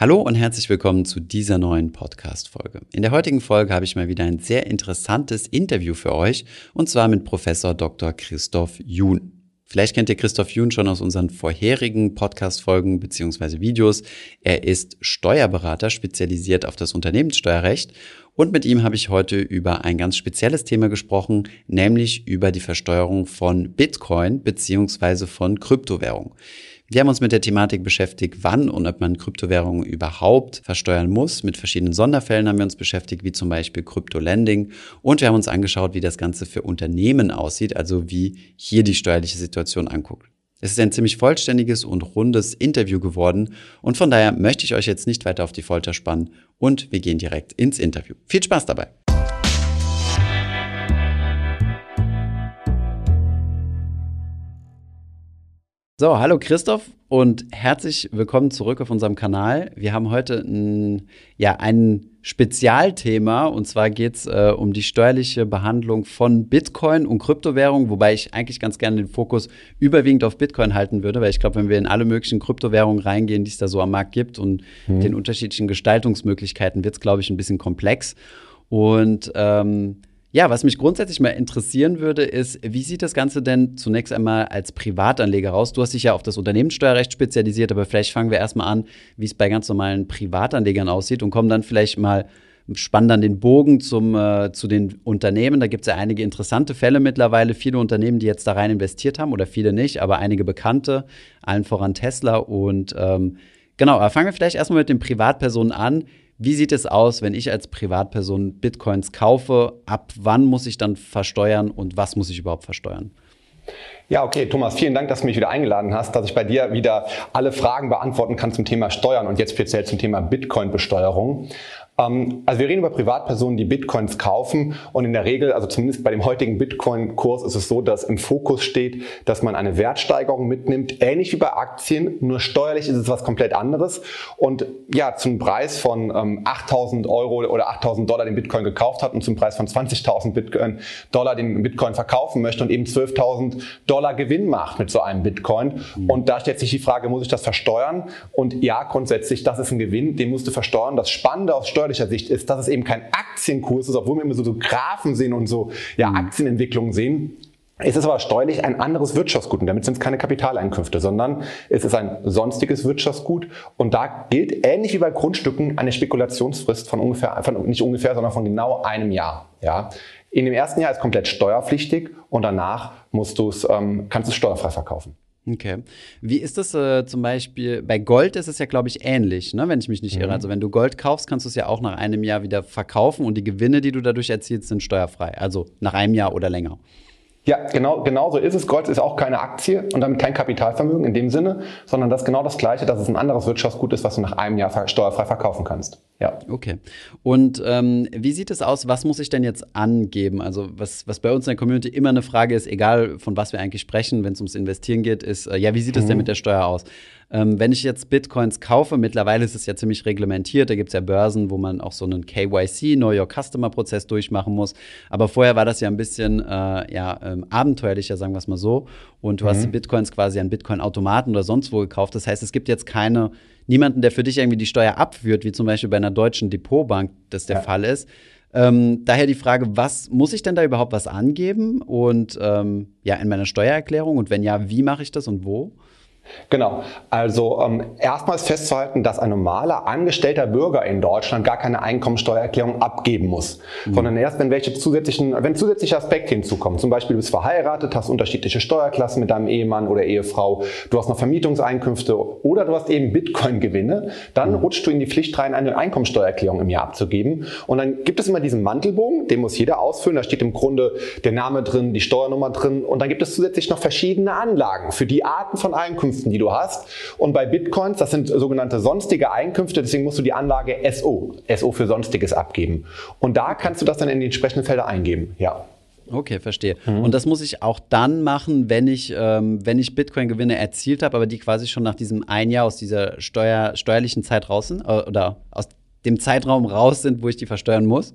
Hallo und herzlich willkommen zu dieser neuen Podcast-Folge. In der heutigen Folge habe ich mal wieder ein sehr interessantes Interview für euch und zwar mit Professor Dr. Christoph Jun. Vielleicht kennt ihr Christoph Jun schon aus unseren vorherigen Podcast-Folgen beziehungsweise Videos. Er ist Steuerberater, spezialisiert auf das Unternehmenssteuerrecht und mit ihm habe ich heute über ein ganz spezielles Thema gesprochen, nämlich über die Versteuerung von Bitcoin beziehungsweise von Kryptowährung. Wir haben uns mit der Thematik beschäftigt, wann und ob man Kryptowährungen überhaupt versteuern muss. Mit verschiedenen Sonderfällen haben wir uns beschäftigt, wie zum Beispiel Kryptolending. Und wir haben uns angeschaut, wie das Ganze für Unternehmen aussieht, also wie hier die steuerliche Situation anguckt. Es ist ein ziemlich vollständiges und rundes Interview geworden und von daher möchte ich euch jetzt nicht weiter auf die Folter spannen und wir gehen direkt ins Interview. Viel Spaß dabei! So, hallo Christoph und herzlich willkommen zurück auf unserem Kanal. Wir haben heute ein, ja, ein Spezialthema und zwar geht es äh, um die steuerliche Behandlung von Bitcoin und Kryptowährungen, wobei ich eigentlich ganz gerne den Fokus überwiegend auf Bitcoin halten würde, weil ich glaube, wenn wir in alle möglichen Kryptowährungen reingehen, die es da so am Markt gibt und mhm. den unterschiedlichen Gestaltungsmöglichkeiten, wird es, glaube ich, ein bisschen komplex. Und ähm, ja, was mich grundsätzlich mal interessieren würde, ist, wie sieht das Ganze denn zunächst einmal als Privatanleger aus? Du hast dich ja auf das Unternehmenssteuerrecht spezialisiert, aber vielleicht fangen wir erstmal an, wie es bei ganz normalen Privatanlegern aussieht und kommen dann vielleicht mal spannen dann den Bogen zum, äh, zu den Unternehmen. Da gibt es ja einige interessante Fälle mittlerweile. Viele Unternehmen, die jetzt da rein investiert haben oder viele nicht, aber einige bekannte, allen voran Tesla. Und ähm, genau, aber fangen wir vielleicht erstmal mit den Privatpersonen an. Wie sieht es aus, wenn ich als Privatperson Bitcoins kaufe? Ab wann muss ich dann versteuern und was muss ich überhaupt versteuern? Ja, okay, Thomas, vielen Dank, dass du mich wieder eingeladen hast, dass ich bei dir wieder alle Fragen beantworten kann zum Thema Steuern und jetzt speziell zum Thema Bitcoin-Besteuerung. Ähm, also wir reden über Privatpersonen, die Bitcoins kaufen und in der Regel, also zumindest bei dem heutigen Bitcoin-Kurs ist es so, dass im Fokus steht, dass man eine Wertsteigerung mitnimmt, ähnlich wie bei Aktien, nur steuerlich ist es was komplett anderes und ja, zum Preis von ähm, 8.000 Euro oder 8.000 Dollar den Bitcoin gekauft hat und zum Preis von 20.000 Dollar den Bitcoin verkaufen möchte und eben 12.000 Dollar Gewinn macht mit so einem Bitcoin. Mhm. Und da stellt sich die Frage, muss ich das versteuern? Und ja, grundsätzlich, das ist ein Gewinn, den musst du versteuern. Das Spannende aus Steuer steuerlicher Sicht ist, dass es eben kein Aktienkurs ist, obwohl wir immer so, so Graphen sehen und so ja, mhm. Aktienentwicklungen sehen. Es ist aber steuerlich ein anderes Wirtschaftsgut und damit sind es keine Kapitaleinkünfte, sondern es ist ein sonstiges Wirtschaftsgut und da gilt ähnlich wie bei Grundstücken eine Spekulationsfrist von ungefähr, von, nicht ungefähr, sondern von genau einem Jahr. Ja. In dem ersten Jahr ist komplett steuerpflichtig und danach musst du's, ähm, kannst du es steuerfrei verkaufen. Okay. Wie ist das äh, zum Beispiel? Bei Gold ist es ja, glaube ich, ähnlich, ne? wenn ich mich nicht mhm. irre. Also, wenn du Gold kaufst, kannst du es ja auch nach einem Jahr wieder verkaufen und die Gewinne, die du dadurch erzielst, sind steuerfrei. Also nach einem Jahr oder länger. Ja, genau, genau so ist es. Gold ist auch keine Aktie und damit kein Kapitalvermögen in dem Sinne, sondern das ist genau das Gleiche, dass es ein anderes Wirtschaftsgut ist, was du nach einem Jahr steuerfrei verkaufen kannst. Ja. Okay. Und ähm, wie sieht es aus? Was muss ich denn jetzt angeben? Also, was, was bei uns in der Community immer eine Frage ist, egal von was wir eigentlich sprechen, wenn es ums Investieren geht, ist, äh, ja, wie sieht es mhm. denn mit der Steuer aus? Ähm, wenn ich jetzt Bitcoins kaufe, mittlerweile ist es ja ziemlich reglementiert. Da gibt es ja Börsen, wo man auch so einen KYC, Know Your Customer Prozess durchmachen muss. Aber vorher war das ja ein bisschen äh, ja, ähm, abenteuerlicher, sagen wir es mal so. Und du mhm. hast die Bitcoins quasi an Bitcoin-Automaten oder sonst wo gekauft. Das heißt, es gibt jetzt keine niemanden, der für dich irgendwie die Steuer abführt, wie zum Beispiel bei einer deutschen Depotbank das der ja. Fall ist. Ähm, daher die Frage, was muss ich denn da überhaupt was angeben und ähm, ja in meiner Steuererklärung und wenn ja, wie mache ich das und wo? Genau. Also ähm, erstmals festzuhalten, dass ein normaler angestellter Bürger in Deutschland gar keine Einkommensteuererklärung abgeben muss, mhm. sondern erst wenn welche zusätzlichen, wenn zusätzliche Aspekte hinzukommen. Zum Beispiel du bist verheiratet, hast unterschiedliche Steuerklassen mit deinem Ehemann oder Ehefrau, du hast noch Vermietungseinkünfte oder du hast eben Bitcoin-Gewinne, dann mhm. rutschst du in die Pflicht rein, eine Einkommensteuererklärung im Jahr abzugeben. Und dann gibt es immer diesen Mantelbogen, den muss jeder ausfüllen. Da steht im Grunde der Name drin, die Steuernummer drin und dann gibt es zusätzlich noch verschiedene Anlagen für die Arten von Einkünften Einkünften, die du hast. Und bei Bitcoins, das sind sogenannte sonstige Einkünfte, deswegen musst du die Anlage SO, SO für Sonstiges abgeben. Und da kannst du das dann in die entsprechenden Felder eingeben, ja. Okay, verstehe. Mhm. Und das muss ich auch dann machen, wenn ich, ähm, wenn ich Bitcoin-Gewinne erzielt habe, aber die quasi schon nach diesem ein Jahr aus dieser Steuer, steuerlichen Zeit raus sind äh, oder aus dem Zeitraum raus sind, wo ich die versteuern muss?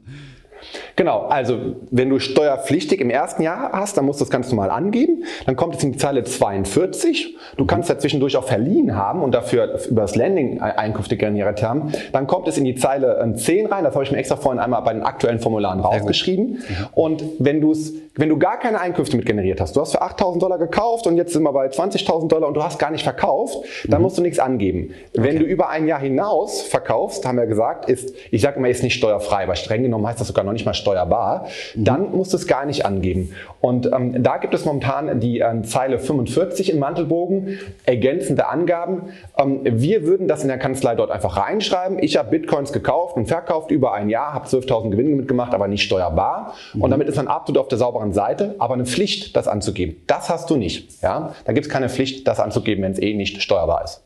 Genau, also wenn du steuerpflichtig im ersten Jahr hast, dann musst du das ganz normal angeben. Dann kommt es in die Zeile 42. Du mhm. kannst ja zwischendurch auch verliehen haben und dafür über das Landing Einkünfte generiert haben. Dann kommt es in die Zeile 10 rein. Das habe ich mir extra vorhin einmal bei den aktuellen Formularen rausgeschrieben. Mhm. Und wenn, du's, wenn du gar keine Einkünfte mit generiert hast, du hast für 8.000 Dollar gekauft und jetzt sind wir bei 20.000 Dollar und du hast gar nicht verkauft, dann mhm. musst du nichts angeben. Okay. Wenn du über ein Jahr hinaus verkaufst, haben wir gesagt, ist, ich sage immer, ist nicht steuerfrei, aber streng genommen heißt das sogar noch nicht mal steuerbar, mhm. dann musst du es gar nicht angeben. Und ähm, da gibt es momentan die äh, Zeile 45 im Mantelbogen, ergänzende Angaben. Ähm, wir würden das in der Kanzlei dort einfach reinschreiben. Ich habe Bitcoins gekauft und verkauft über ein Jahr, habe 12.000 Gewinne mitgemacht, aber nicht steuerbar. Mhm. Und damit ist man absolut auf der sauberen Seite, aber eine Pflicht, das anzugeben. Das hast du nicht. Ja? Da gibt es keine Pflicht, das anzugeben, wenn es eh nicht steuerbar ist.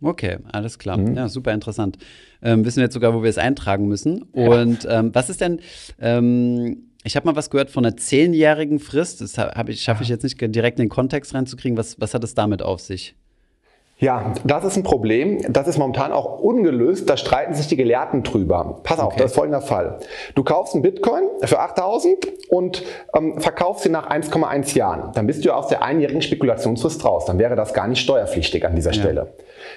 Okay, alles klar. Mhm. Ja, super interessant. Ähm, wissen wir jetzt sogar, wo wir es eintragen müssen. Und ähm, was ist denn, ähm, ich habe mal was gehört von einer zehnjährigen Frist. Das ich, schaffe ich jetzt nicht direkt in den Kontext reinzukriegen. Was, was hat es damit auf sich? Ja, das ist ein Problem. Das ist momentan auch ungelöst. Da streiten sich die Gelehrten drüber. Pass auf, okay. das ist folgender Fall. Du kaufst einen Bitcoin für 8000 und ähm, verkaufst ihn nach 1,1 Jahren. Dann bist du aus der einjährigen Spekulationsfrist raus. Dann wäre das gar nicht steuerpflichtig an dieser ja. Stelle.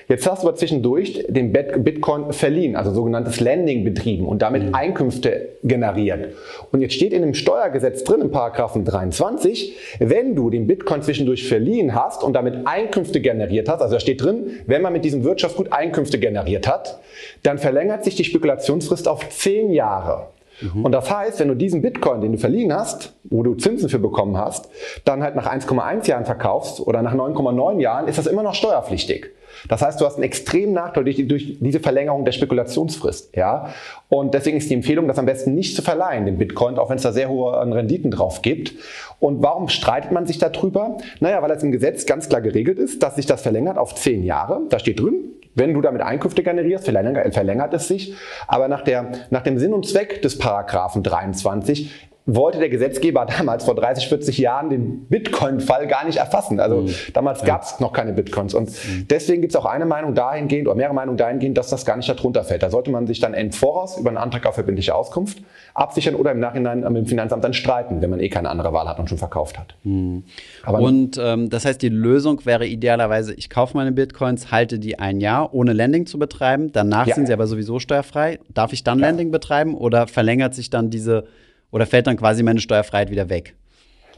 Jetzt hast du aber zwischendurch den Bitcoin verliehen, also sogenanntes Lending betrieben und damit mhm. Einkünfte generiert. Und jetzt steht in dem Steuergesetz drin, im Paragraphen 23, wenn du den Bitcoin zwischendurch verliehen hast und damit Einkünfte generiert hast, also da steht drin, wenn man mit diesem Wirtschaftsgut Einkünfte generiert hat, dann verlängert sich die Spekulationsfrist auf zehn Jahre. Mhm. Und das heißt, wenn du diesen Bitcoin, den du verliehen hast, wo du Zinsen für bekommen hast, dann halt nach 1,1 Jahren verkaufst oder nach 9,9 Jahren, ist das immer noch steuerpflichtig. Das heißt, du hast einen extremen Nachteil durch, durch, diese Verlängerung der Spekulationsfrist. Ja? Und deswegen ist die Empfehlung, das am besten nicht zu verleihen, den Bitcoin, auch wenn es da sehr hohe Renditen drauf gibt. Und warum streitet man sich darüber? Naja, weil es im Gesetz ganz klar geregelt ist, dass sich das verlängert auf zehn Jahre. Da steht drin, wenn du damit Einkünfte generierst, verlängert, verlängert es sich. Aber nach, der, nach dem Sinn und Zweck des Paragraphen 23 wollte der Gesetzgeber damals vor 30, 40 Jahren den Bitcoin-Fall gar nicht erfassen. Also mhm. damals gab es noch keine Bitcoins. Und mhm. deswegen gibt es auch eine Meinung dahingehend oder mehrere Meinungen dahingehend, dass das gar nicht darunter fällt. Da sollte man sich dann im Voraus über einen Antrag auf verbindliche Auskunft absichern oder im Nachhinein mit dem Finanzamt dann streiten, wenn man eh keine andere Wahl hat und schon verkauft hat. Mhm. und ähm, das heißt, die Lösung wäre idealerweise, ich kaufe meine Bitcoins, halte die ein Jahr, ohne Landing zu betreiben. Danach ja. sind sie aber sowieso steuerfrei. Darf ich dann ja. Landing betreiben oder verlängert sich dann diese oder fällt dann quasi meine Steuerfreiheit wieder weg?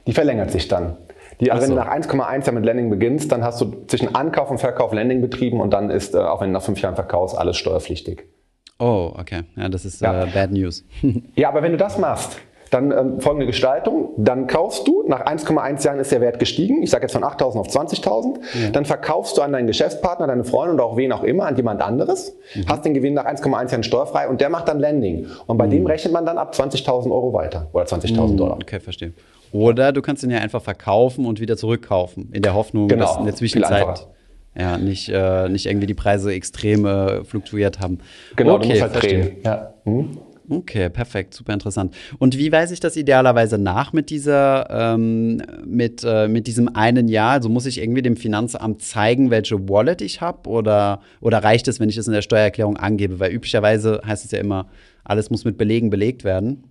Die verlängert sich dann. Die, also so. wenn du nach 1,1 Jahr mit Landing beginnst, dann hast du zwischen Ankauf und Verkauf Landing betrieben und dann ist, äh, auch wenn du nach fünf Jahren verkaufst, alles steuerpflichtig. Oh, okay. Ja, das ist ja. Äh, Bad News. ja, aber wenn du das machst, dann ähm, folgende Gestaltung. Dann kaufst du, nach 1,1 Jahren ist der Wert gestiegen, ich sage jetzt von 8.000 auf 20.000. Ja. Dann verkaufst du an deinen Geschäftspartner, deine Freunde und auch wen auch immer, an jemand anderes. Mhm. Hast den Gewinn nach 1,1 Jahren steuerfrei und der macht dann Landing. Und bei mhm. dem rechnet man dann ab 20.000 Euro weiter oder 20.000 mhm. Dollar. Okay, verstehe. Oder du kannst ihn ja einfach verkaufen und wieder zurückkaufen, in der Hoffnung, genau. dass in der Zwischenzeit ja, nicht, äh, nicht irgendwie die Preise extrem äh, fluktuiert haben. Genau, okay, du musst halt verstehe. Ja. Hm? Okay, perfekt, super interessant. Und wie weise ich das idealerweise nach mit dieser, ähm, mit, äh, mit diesem einen Jahr? Also muss ich irgendwie dem Finanzamt zeigen, welche Wallet ich habe oder, oder reicht es, wenn ich es in der Steuererklärung angebe? Weil üblicherweise heißt es ja immer, alles muss mit Belegen belegt werden.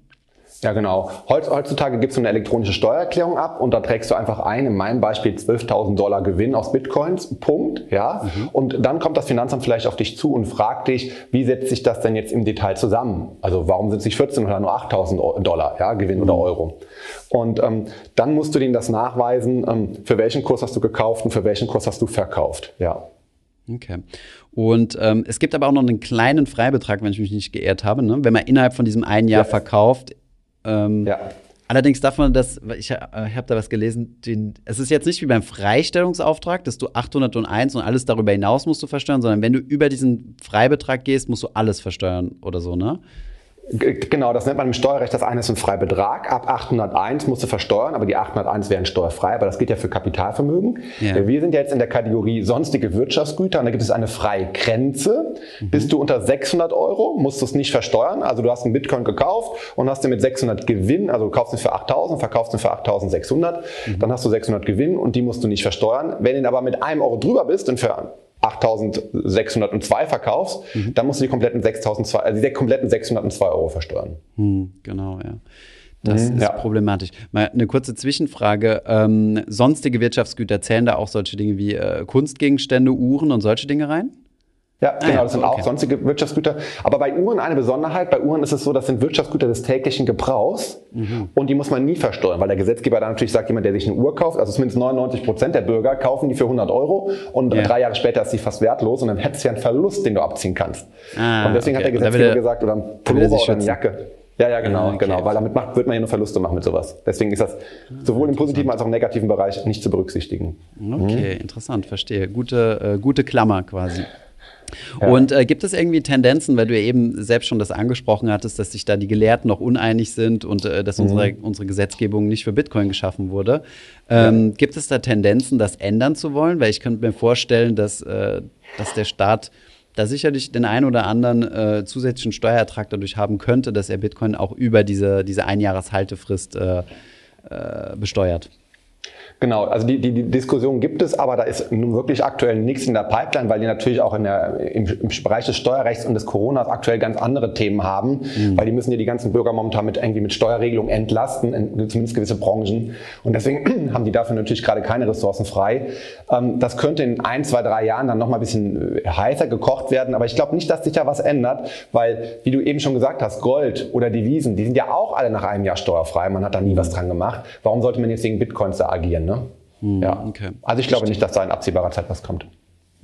Ja, genau. Heutzutage gibst du eine elektronische Steuererklärung ab und da trägst du einfach ein, in meinem Beispiel 12.000 Dollar Gewinn aus Bitcoins, Punkt, ja. Mhm. Und dann kommt das Finanzamt vielleicht auf dich zu und fragt dich, wie setzt sich das denn jetzt im Detail zusammen? Also warum sind es nicht 14 oder nur 8.000 Dollar, ja, Gewinn mhm. oder Euro? Und ähm, dann musst du denen das nachweisen, ähm, für welchen Kurs hast du gekauft und für welchen Kurs hast du verkauft, ja. Okay. Und ähm, es gibt aber auch noch einen kleinen Freibetrag, wenn ich mich nicht geehrt habe. Ne? Wenn man innerhalb von diesem einen Jahr ja. verkauft, ähm, ja. Allerdings darf man das, ich, äh, habe da was gelesen, den, es ist jetzt nicht wie beim Freistellungsauftrag, dass du 801 und alles darüber hinaus musst du versteuern, sondern wenn du über diesen Freibetrag gehst, musst du alles versteuern oder so, ne? Genau, das nennt man im Steuerrecht, das eine ist ein Freibetrag. Ab 801 musst du versteuern, aber die 801 wären steuerfrei, aber das geht ja für Kapitalvermögen. Ja. Wir sind jetzt in der Kategorie sonstige Wirtschaftsgüter und da gibt es eine freie Grenze. Mhm. Bist du unter 600 Euro, musst du es nicht versteuern. Also du hast einen Bitcoin gekauft und hast den mit 600 Gewinn, also du kaufst ihn für 8000, verkaufst ihn für 8600, mhm. dann hast du 600 Gewinn und die musst du nicht versteuern. Wenn du aber mit einem Euro drüber bist und für 8.602 verkaufst, mhm. dann musst du die kompletten 6.200, also die kompletten 602 Euro versteuern. Mhm, genau, ja. Das mhm, ist ja. problematisch. Mal eine kurze Zwischenfrage. Ähm, sonstige Wirtschaftsgüter zählen da auch solche Dinge wie äh, Kunstgegenstände, Uhren und solche Dinge rein? Ja, ah, genau, das sind okay. auch sonstige Wirtschaftsgüter. Aber bei Uhren eine Besonderheit. Bei Uhren ist es so, das sind Wirtschaftsgüter des täglichen Gebrauchs mhm. und die muss man nie versteuern, weil der Gesetzgeber dann natürlich sagt, jemand, der sich eine Uhr kauft, also zumindest 99 Prozent der Bürger kaufen die für 100 Euro und yeah. drei Jahre später ist sie fast wertlos und dann hättest du ja einen Verlust, den du abziehen kannst. Ah, und deswegen okay. hat der Gesetzgeber gesagt, oder ein Pullover oder eine Jacke. Ja, ja, genau, okay. genau, weil damit macht, wird man ja nur Verluste machen mit sowas. Deswegen ist das sowohl im positiven als auch im negativen Bereich nicht zu berücksichtigen. Okay, mhm. interessant, verstehe. Gute, äh, gute Klammer quasi. Ja. Und äh, gibt es irgendwie Tendenzen, weil du ja eben selbst schon das angesprochen hattest, dass sich da die Gelehrten noch uneinig sind und äh, dass mhm. unsere, unsere Gesetzgebung nicht für Bitcoin geschaffen wurde? Ähm, ja. Gibt es da Tendenzen, das ändern zu wollen? Weil ich könnte mir vorstellen, dass, äh, dass der Staat da sicherlich den einen oder anderen äh, zusätzlichen Steuerertrag dadurch haben könnte, dass er Bitcoin auch über diese, diese Einjahreshaltefrist äh, äh, besteuert. Genau, also die, die, die Diskussion gibt es, aber da ist nun wirklich aktuell nichts in der Pipeline, weil die natürlich auch in der, im, im Bereich des Steuerrechts und des Coronas aktuell ganz andere Themen haben, mhm. weil die müssen ja die ganzen Bürger momentan mit irgendwie mit Steuerregelungen entlasten, in, zumindest gewisse Branchen. Und deswegen haben die dafür natürlich gerade keine Ressourcen frei. Ähm, das könnte in ein, zwei, drei Jahren dann nochmal ein bisschen äh, heißer gekocht werden, aber ich glaube nicht, dass sich da was ändert, weil, wie du eben schon gesagt hast, Gold oder Devisen, die sind ja auch alle nach einem Jahr steuerfrei. Man hat da nie was dran gemacht. Warum sollte man jetzt gegen Bitcoins da agieren? Ne? Hm, ja. Okay. Also ich glaube nicht, dass da in absehbarer Zeit was kommt.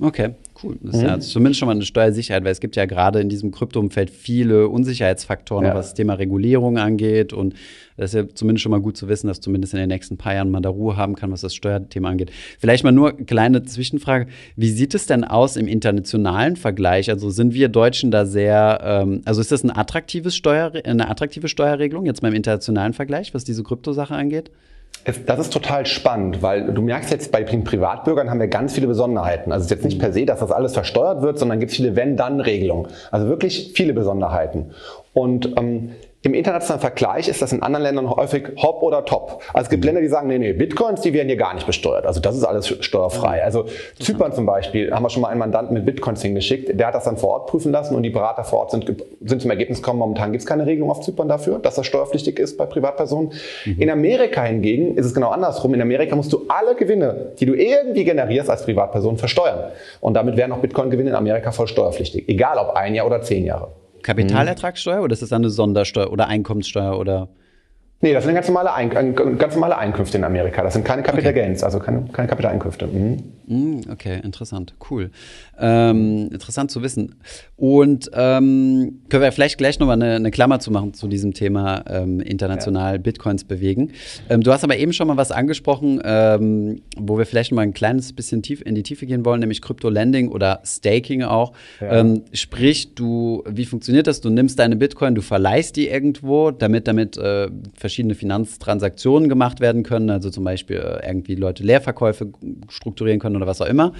Okay, cool. Das ist mhm. ja zumindest schon mal eine Steuersicherheit, weil es gibt ja gerade in diesem Kryptoumfeld viele Unsicherheitsfaktoren, ja. was das Thema Regulierung angeht. Und das ist ja zumindest schon mal gut zu wissen, dass zumindest in den nächsten paar Jahren man da Ruhe haben kann, was das Steuerthema angeht. Vielleicht mal nur eine kleine Zwischenfrage. Wie sieht es denn aus im internationalen Vergleich? Also sind wir Deutschen da sehr, ähm, also ist das ein attraktives Steuer, eine attraktive Steuerregelung jetzt mal im internationalen Vergleich, was diese Kryptosache angeht? Das ist total spannend, weil du merkst jetzt, bei den Privatbürgern haben wir ganz viele Besonderheiten. Also es ist jetzt nicht per se, dass das alles versteuert wird, sondern gibt viele Wenn-Dann-Regelungen. Also wirklich viele Besonderheiten. Und ähm, im internationalen Vergleich ist das in anderen Ländern häufig Hop oder Top. Also es gibt mhm. Länder, die sagen, nee, nee, Bitcoins, die werden hier gar nicht besteuert. Also das ist alles steuerfrei. Also Zypern zum Beispiel, haben wir schon mal einen Mandanten mit Bitcoins hingeschickt, der hat das dann vor Ort prüfen lassen und die Berater vor Ort sind, sind zum Ergebnis gekommen, momentan gibt es keine Regelung auf Zypern dafür, dass das steuerpflichtig ist bei Privatpersonen. Mhm. In Amerika hingegen ist es genau andersrum. In Amerika musst du alle Gewinne, die du irgendwie generierst als Privatperson, versteuern. Und damit wären auch Bitcoin-Gewinne in Amerika voll steuerpflichtig. Egal ob ein Jahr oder zehn Jahre. Kapitalertragssteuer oder ist das eine Sondersteuer oder Einkommenssteuer oder? Nee, das sind ganz normale, Ein ganz normale Einkünfte in Amerika. Das sind keine Capital okay. Gains, also keine, keine Kapitaleinkünfte. Mhm. Mm, okay, interessant, cool. Ähm, interessant zu wissen. Und ähm, können wir vielleicht gleich nochmal eine, eine Klammer zu machen zu diesem Thema ähm, international ja. Bitcoins bewegen. Ähm, du hast aber eben schon mal was angesprochen, ähm, wo wir vielleicht nochmal ein kleines bisschen tief in die Tiefe gehen wollen, nämlich Crypto-Lending oder Staking auch. Ja. Ähm, sprich, du, wie funktioniert das? Du nimmst deine Bitcoin, du verleihst die irgendwo, damit damit äh, verschiedene Finanztransaktionen gemacht werden können, also zum Beispiel äh, irgendwie Leute Leerverkäufe strukturieren können oder was auch immer.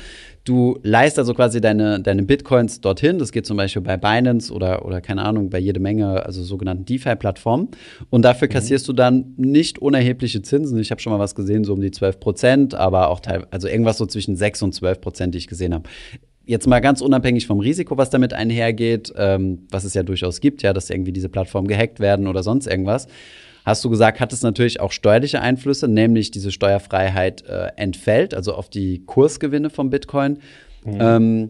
Du leist also quasi deine, deine Bitcoins dorthin. Das geht zum Beispiel bei Binance oder, oder keine Ahnung, bei jede Menge, also sogenannten DeFi-Plattformen. Und dafür mhm. kassierst du dann nicht unerhebliche Zinsen. Ich habe schon mal was gesehen, so um die 12 Prozent, aber auch teilweise, also irgendwas so zwischen 6 und 12 Prozent, die ich gesehen habe jetzt mal ganz unabhängig vom Risiko, was damit einhergeht, ähm, was es ja durchaus gibt, ja, dass irgendwie diese Plattformen gehackt werden oder sonst irgendwas, hast du gesagt, hat es natürlich auch steuerliche Einflüsse, nämlich diese Steuerfreiheit äh, entfällt, also auf die Kursgewinne vom Bitcoin. Mhm. Ähm,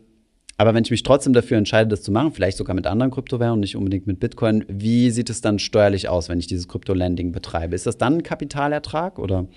aber wenn ich mich trotzdem dafür entscheide, das zu machen, vielleicht sogar mit anderen Kryptowährungen, nicht unbedingt mit Bitcoin, wie sieht es dann steuerlich aus, wenn ich dieses Krypto-Lending betreibe? Ist das dann ein Kapitalertrag oder?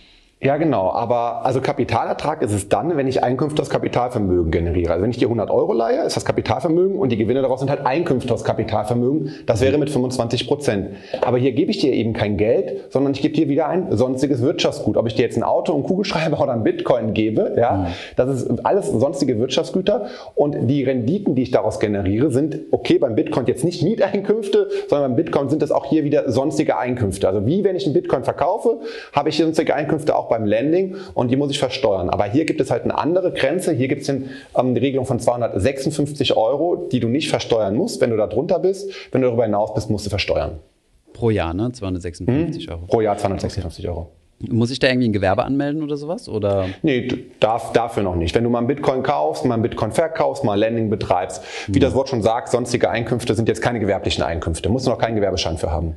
Ja, genau. Aber also Kapitalertrag ist es dann, wenn ich Einkünfte aus Kapitalvermögen generiere. Also wenn ich dir 100 Euro leihe, ist das Kapitalvermögen und die Gewinne daraus sind halt Einkünfte aus Kapitalvermögen. Das wäre mit 25 Prozent. Aber hier gebe ich dir eben kein Geld, sondern ich gebe dir wieder ein sonstiges Wirtschaftsgut. Ob ich dir jetzt ein Auto, einen Kugelschreiber oder einen Bitcoin gebe, ja, mhm. das ist alles sonstige Wirtschaftsgüter. Und die Renditen, die ich daraus generiere, sind okay beim Bitcoin jetzt nicht Mieteinkünfte, sondern beim Bitcoin sind es auch hier wieder sonstige Einkünfte. Also wie wenn ich einen Bitcoin verkaufe, habe ich sonstige Einkünfte auch beim Landing und die muss ich versteuern. Aber hier gibt es halt eine andere Grenze. Hier gibt es ähm, die Regelung von 256 Euro, die du nicht versteuern musst, wenn du da drunter bist. Wenn du darüber hinaus bist, musst du versteuern. Pro Jahr, ne? 256 hm? Euro. Pro Jahr 256 Euro. Muss ich da irgendwie ein Gewerbe anmelden oder sowas? Oder? Nee, darf, dafür noch nicht. Wenn du mal einen Bitcoin kaufst, mal einen Bitcoin verkaufst, mal Lending betreibst, wie das Wort schon sagt, sonstige Einkünfte sind jetzt keine gewerblichen Einkünfte. Musst du noch keinen Gewerbeschein für haben.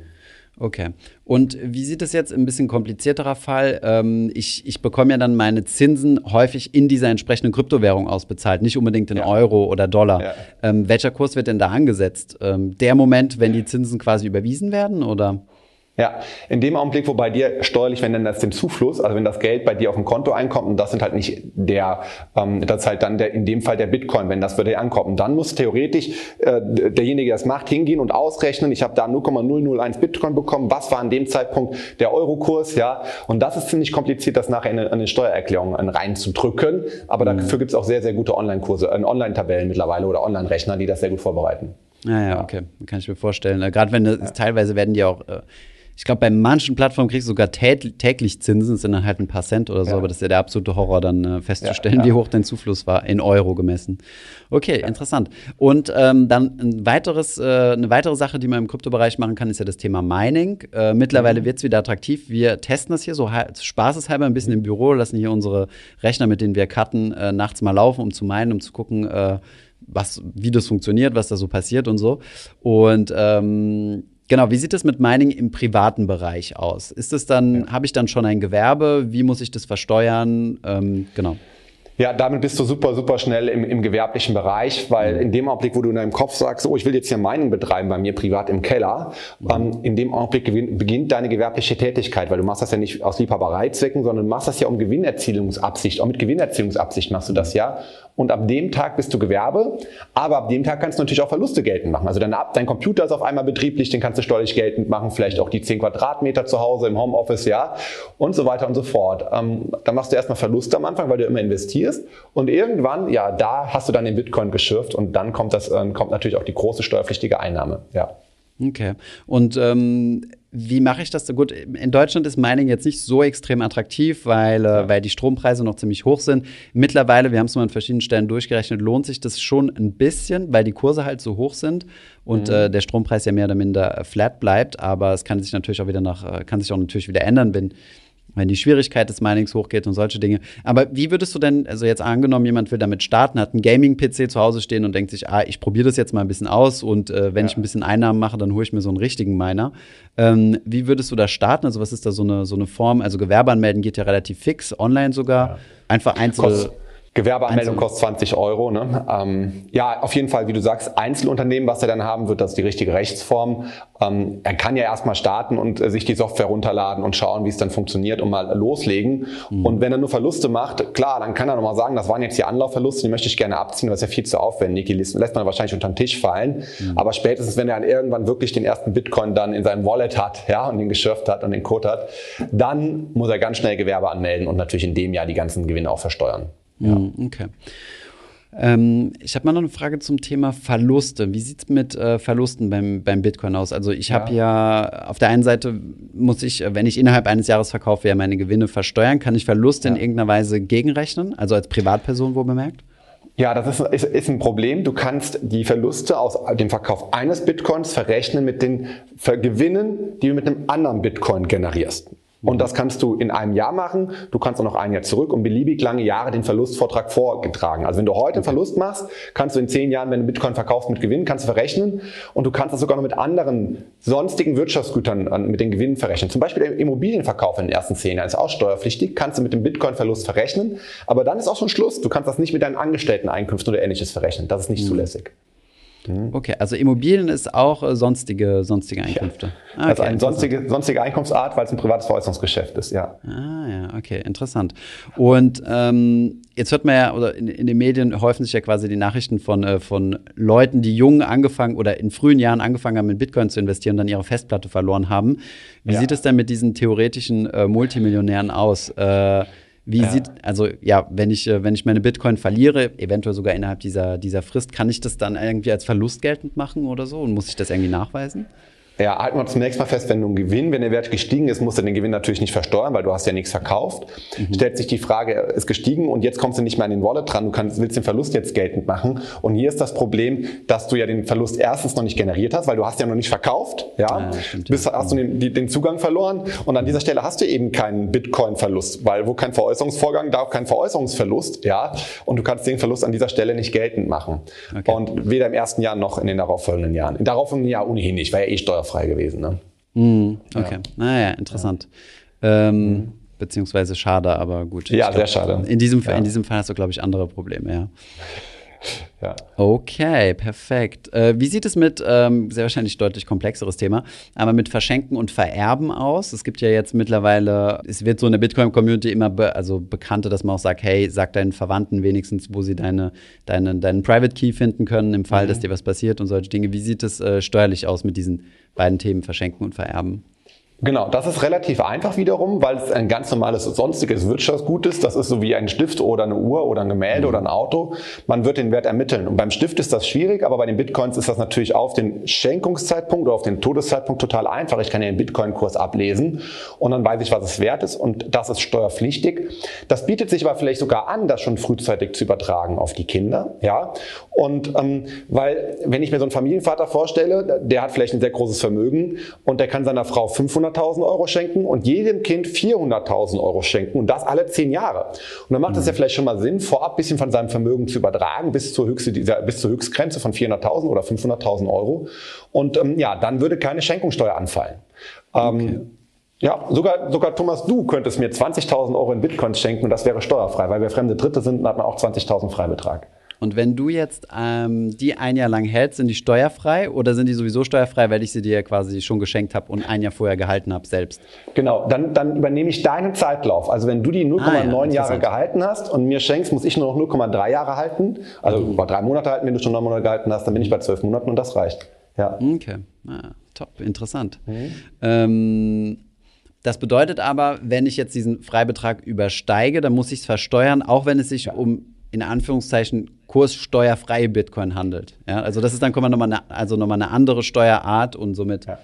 Okay. Und wie sieht es jetzt ein bisschen komplizierterer Fall? Ähm, ich, ich bekomme ja dann meine Zinsen häufig in dieser entsprechenden Kryptowährung ausbezahlt, nicht unbedingt in ja. Euro oder Dollar. Ja. Ähm, welcher Kurs wird denn da angesetzt? Ähm, der Moment, wenn die Zinsen quasi überwiesen werden oder? Ja, in dem Augenblick, wo bei dir steuerlich, wenn dann das den Zufluss, also wenn das Geld bei dir auf dem Konto einkommt und das sind halt nicht der, ähm, das ist halt dann der, in dem Fall der Bitcoin, wenn das ankommt. Und dann muss theoretisch äh, derjenige, der das macht, hingehen und ausrechnen, ich habe da 0,001 Bitcoin bekommen, was war an dem Zeitpunkt der Eurokurs, ja. Und das ist ziemlich kompliziert, das nachher in eine, eine Steuererklärung reinzudrücken. Aber mhm. dafür gibt es auch sehr, sehr gute Online-Kurse, äh, Online-Tabellen mittlerweile oder Online-Rechner, die das sehr gut vorbereiten. Ja, ja, okay, kann ich mir vorstellen. Äh, gerade wenn das, ja. teilweise werden die auch äh, ich glaube, bei manchen Plattformen kriegst du sogar täglich Zinsen, das sind dann halt ein paar Cent oder so, ja. aber das ist ja der absolute Horror, dann äh, festzustellen, ja, wie hoch dein Zufluss war, in Euro gemessen. Okay, interessant. Und ähm, dann ein weiteres, äh, eine weitere Sache, die man im Kryptobereich machen kann, ist ja das Thema Mining. Äh, mittlerweile mhm. wird es wieder attraktiv. Wir testen das hier so spaßeshalber ein bisschen im Büro, lassen hier unsere Rechner, mit denen wir cutten, äh, nachts mal laufen, um zu meinen, um zu gucken, äh, was, wie das funktioniert, was da so passiert und so. Und ähm, Genau, wie sieht es mit Mining im privaten Bereich aus? Ist es dann, ja. habe ich dann schon ein Gewerbe? Wie muss ich das versteuern? Ähm, genau. Ja, damit bist du super, super schnell im, im gewerblichen Bereich, weil mhm. in dem Augenblick, wo du in deinem Kopf sagst, oh, ich will jetzt hier Mining betreiben bei mir privat im Keller, mhm. ähm, in dem Augenblick beginnt deine gewerbliche Tätigkeit, weil du machst das ja nicht aus Liebhabereizwecken, sondern du machst das ja um Gewinnerzielungsabsicht. Auch mit Gewinnerzielungsabsicht machst du das ja. Und ab dem Tag bist du Gewerbe, aber ab dem Tag kannst du natürlich auch Verluste geltend machen. Also dein, dein Computer ist auf einmal betrieblich, den kannst du steuerlich geltend machen, vielleicht auch die 10 Quadratmeter zu Hause im Homeoffice, ja, und so weiter und so fort. Ähm, dann machst du erstmal Verluste am Anfang, weil du immer investierst. Und irgendwann, ja, da hast du dann den Bitcoin geschürft und dann kommt das, äh, kommt natürlich auch die große steuerpflichtige Einnahme, ja. Okay. Und ähm, wie mache ich das? Gut, in Deutschland ist Mining jetzt nicht so extrem attraktiv, weil, äh, ja. weil die Strompreise noch ziemlich hoch sind. Mittlerweile, wir haben es mal an verschiedenen Stellen durchgerechnet, lohnt sich das schon ein bisschen, weil die Kurse halt so hoch sind und mhm. äh, der Strompreis ja mehr oder minder flat bleibt. Aber es kann sich natürlich auch wieder nach, äh, kann sich auch natürlich wieder ändern, wenn wenn die Schwierigkeit des Minings hochgeht und solche Dinge. Aber wie würdest du denn, also jetzt angenommen, jemand will damit starten, hat einen Gaming-PC zu Hause stehen und denkt sich, ah, ich probiere das jetzt mal ein bisschen aus und äh, wenn ja. ich ein bisschen Einnahmen mache, dann hole ich mir so einen richtigen Miner. Ähm, wie würdest du da starten? Also was ist da so eine, so eine Form? Also Gewerbe anmelden geht ja relativ fix, online sogar. Ja. Einfach einzelne. Gewerbeanmeldung kostet 20 Euro. Ne? Ähm, ja, auf jeden Fall, wie du sagst, Einzelunternehmen, was er dann haben wird, das ist die richtige Rechtsform. Ähm, er kann ja erstmal starten und äh, sich die Software runterladen und schauen, wie es dann funktioniert und mal loslegen. Mhm. Und wenn er nur Verluste macht, klar, dann kann er nochmal sagen, das waren jetzt die Anlaufverluste, die möchte ich gerne abziehen, das ist ja viel zu aufwendig. Die lässt man wahrscheinlich unter den Tisch fallen. Mhm. Aber spätestens, wenn er dann irgendwann wirklich den ersten Bitcoin dann in seinem Wallet hat, ja, und den geschürft hat und den Code hat, dann muss er ganz schnell Gewerbe anmelden und natürlich in dem Jahr die ganzen Gewinne auch versteuern. Ja. Hm, okay. Ähm, ich habe mal noch eine Frage zum Thema Verluste. Wie sieht es mit äh, Verlusten beim, beim Bitcoin aus? Also ich habe ja. ja. auf der einen Seite muss ich, wenn ich innerhalb eines Jahres verkaufe, ja meine Gewinne versteuern. Kann ich Verluste ja. in irgendeiner Weise gegenrechnen? Also als Privatperson wo bemerkt? Ja, das ist, ist, ist ein Problem. Du kannst die Verluste aus dem Verkauf eines Bitcoins verrechnen mit den Gewinnen, die du mit einem anderen Bitcoin generierst. Und das kannst du in einem Jahr machen. Du kannst auch noch ein Jahr zurück und beliebig lange Jahre den Verlustvortrag vorgetragen. Also wenn du heute einen Verlust machst, kannst du in zehn Jahren, wenn du Bitcoin verkaufst mit Gewinn, kannst du verrechnen. Und du kannst das sogar noch mit anderen sonstigen Wirtschaftsgütern mit den Gewinnen verrechnen. Zum Beispiel der Immobilienverkauf in den ersten zehn Jahren ist auch steuerpflichtig. Kannst du mit dem Bitcoin-Verlust verrechnen. Aber dann ist auch schon Schluss. Du kannst das nicht mit deinen Angestellteneinkünften oder ähnliches verrechnen. Das ist nicht mhm. zulässig. Mhm. Okay, also Immobilien ist auch äh, sonstige, sonstige Einkünfte. Ja. Okay, also eine sonstige, sonstige Einkunftsart, weil es ein privates Veräußerungsgeschäft ist, ja. Ah ja, okay, interessant. Und ähm, jetzt hört man ja, oder in, in, den Medien häufen sich ja quasi die Nachrichten von, äh, von Leuten, die jung angefangen oder in frühen Jahren angefangen haben, in Bitcoin zu investieren und dann ihre Festplatte verloren haben. Wie ja. sieht es denn mit diesen theoretischen äh, Multimillionären aus? Äh, wie ja. sieht, also ja, wenn ich, äh, wenn ich meine Bitcoin verliere, eventuell sogar innerhalb dieser, dieser Frist, kann ich das dann irgendwie als Verlust geltend machen oder so? Und muss ich das irgendwie nachweisen? Ja, halten wir zunächst mal fest, wenn du einen Gewinn, wenn der Wert gestiegen ist, musst du den Gewinn natürlich nicht versteuern, weil du hast ja nichts verkauft. Mhm. Stellt sich die Frage, ist gestiegen und jetzt kommst du nicht mehr an den Wallet dran, du kannst, willst den Verlust jetzt geltend machen. Und hier ist das Problem, dass du ja den Verlust erstens noch nicht generiert hast, weil du hast ja noch nicht verkauft, ja, ja stimmt, Bis, hast du den, den, Zugang verloren und an dieser Stelle hast du eben keinen Bitcoin-Verlust, weil wo kein Veräußerungsvorgang, da auch kein Veräußerungsverlust, ja, und du kannst den Verlust an dieser Stelle nicht geltend machen. Okay. Und weder im ersten Jahr noch in den darauffolgenden Jahren. Im darauffolgenden Jahr ohnehin nicht, weil ja eh steuerfrei steuerfrei gewesen. Ne? Mm, okay, ja. naja, interessant. Ja. Ähm, mhm. Beziehungsweise schade, aber gut. Ja, sehr schade. In diesem, ja. in diesem Fall hast du, glaube ich, andere Probleme, ja. Ja. Okay, perfekt. Äh, wie sieht es mit, ähm, sehr wahrscheinlich deutlich komplexeres Thema, aber mit Verschenken und Vererben aus? Es gibt ja jetzt mittlerweile, es wird so in der Bitcoin-Community immer be also bekannter, dass man auch sagt, hey, sag deinen Verwandten wenigstens, wo sie deine, deine, deinen Private Key finden können, im Fall, mhm. dass dir was passiert und solche Dinge. Wie sieht es äh, steuerlich aus mit diesen beiden Themen, Verschenken und Vererben? Genau, das ist relativ einfach wiederum, weil es ein ganz normales sonstiges Wirtschaftsgut ist. Das ist so wie ein Stift oder eine Uhr oder ein Gemälde mhm. oder ein Auto. Man wird den Wert ermitteln. Und beim Stift ist das schwierig, aber bei den Bitcoins ist das natürlich auf den Schenkungszeitpunkt oder auf den Todeszeitpunkt total einfach. Ich kann ja den Bitcoin-Kurs ablesen und dann weiß ich, was es wert ist und das ist steuerpflichtig. Das bietet sich aber vielleicht sogar an, das schon frühzeitig zu übertragen auf die Kinder. Ja, und ähm, weil wenn ich mir so einen Familienvater vorstelle, der hat vielleicht ein sehr großes Vermögen und der kann seiner Frau 500 500.000 Euro schenken und jedem Kind 400.000 Euro schenken und das alle zehn Jahre. Und dann macht es mhm. ja vielleicht schon mal Sinn, vorab ein bisschen von seinem Vermögen zu übertragen bis zur, Höchste bis zur Höchstgrenze von 400.000 oder 500.000 Euro. Und ähm, ja, dann würde keine Schenkungssteuer anfallen. Ähm, okay. Ja, sogar, sogar Thomas, du könntest mir 20.000 Euro in Bitcoins schenken und das wäre steuerfrei, weil wir fremde Dritte sind, dann hat man auch 20.000 Freibetrag. Und wenn du jetzt ähm, die ein Jahr lang hältst, sind die steuerfrei oder sind die sowieso steuerfrei, weil ich sie dir quasi schon geschenkt habe und ein Jahr vorher gehalten habe selbst? Genau, dann, dann übernehme ich deinen Zeitlauf. Also wenn du die 0,9 ah, ja, Jahre gehalten hast und mir schenkst, muss ich nur noch 0,3 Jahre halten. Also mhm. über drei Monate halten, wenn du schon neun Monate gehalten hast, dann bin ich bei zwölf Monaten und das reicht. Ja. Okay, ah, top, interessant. Mhm. Ähm, das bedeutet aber, wenn ich jetzt diesen Freibetrag übersteige, dann muss ich es versteuern, auch wenn es sich ja. um in Anführungszeichen kurssteuerfreie Bitcoin handelt. Ja, also das ist dann nochmal eine, also nochmal eine andere Steuerart und somit ja.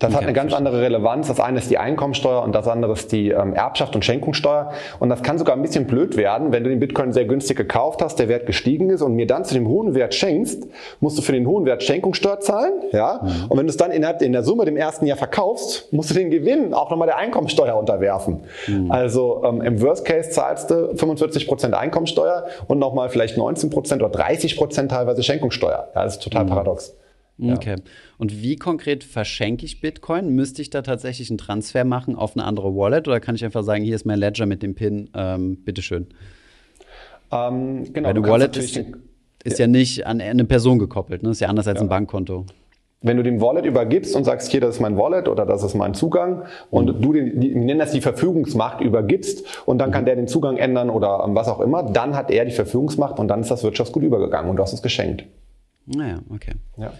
Das hat eine ganz andere Relevanz. Das eine ist die Einkommensteuer und das andere ist die ähm, Erbschaft und Schenkungssteuer. Und das kann sogar ein bisschen blöd werden, wenn du den Bitcoin sehr günstig gekauft hast, der Wert gestiegen ist und mir dann zu dem hohen Wert schenkst, musst du für den hohen Wert Schenkungssteuer zahlen. Ja? Mhm. Und wenn du es dann innerhalb in der Summe dem ersten Jahr verkaufst, musst du den Gewinn auch nochmal der Einkommensteuer unterwerfen. Mhm. Also ähm, im Worst Case zahlst du 45% Einkommensteuer und nochmal vielleicht 19% oder 30% teilweise Schenkungssteuer. Ja, das ist total mhm. paradox. Okay. Und wie konkret verschenke ich Bitcoin? Müsste ich da tatsächlich einen Transfer machen auf eine andere Wallet oder kann ich einfach sagen, hier ist mein Ledger mit dem PIN, ähm, bitteschön? Ähm, genau. Weil eine Wallet ist, ist ja. ja. nicht an eine Person gekoppelt, ne? Ist ja anders als ja. ein Bankkonto wenn du dem Wallet übergibst und sagst, hier, das ist mein Wallet oder das ist mein Zugang und mhm. du den, die, wir nennen das die Verfügungsmacht übergibst und dann mhm. kann der den Zugang ändern oder was auch immer, dann hat er die Verfügungsmacht und dann ist das Wirtschaftsgut übergegangen und du hast es geschenkt. Naja, okay. Ja.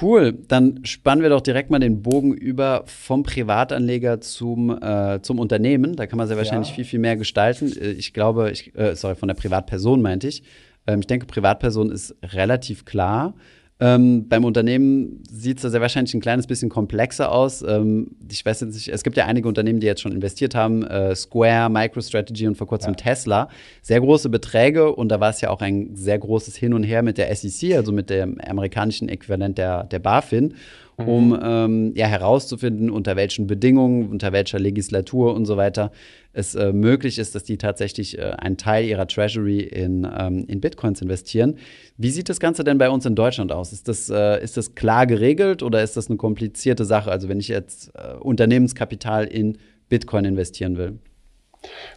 Cool, dann spannen wir doch direkt mal den Bogen über vom Privatanleger zum, äh, zum Unternehmen. Da kann man sehr wahrscheinlich ja. viel, viel mehr gestalten. Äh, ich glaube, ich, äh, sorry, von der Privatperson meinte ich. Ähm, ich denke, Privatperson ist relativ klar. Ähm, beim Unternehmen sieht es da sehr wahrscheinlich ein kleines bisschen komplexer aus. Ähm, ich weiß jetzt nicht, es gibt ja einige Unternehmen, die jetzt schon investiert haben, äh, Square, MicroStrategy und vor kurzem ja. Tesla. Sehr große Beträge und da war es ja auch ein sehr großes Hin und Her mit der SEC, also mit dem amerikanischen Äquivalent der, der BaFin um mhm. ähm, ja, herauszufinden, unter welchen Bedingungen, unter welcher Legislatur und so weiter es äh, möglich ist, dass die tatsächlich äh, einen Teil ihrer Treasury in, ähm, in Bitcoins investieren. Wie sieht das Ganze denn bei uns in Deutschland aus? Ist das, äh, ist das klar geregelt oder ist das eine komplizierte Sache? Also wenn ich jetzt äh, Unternehmenskapital in Bitcoin investieren will?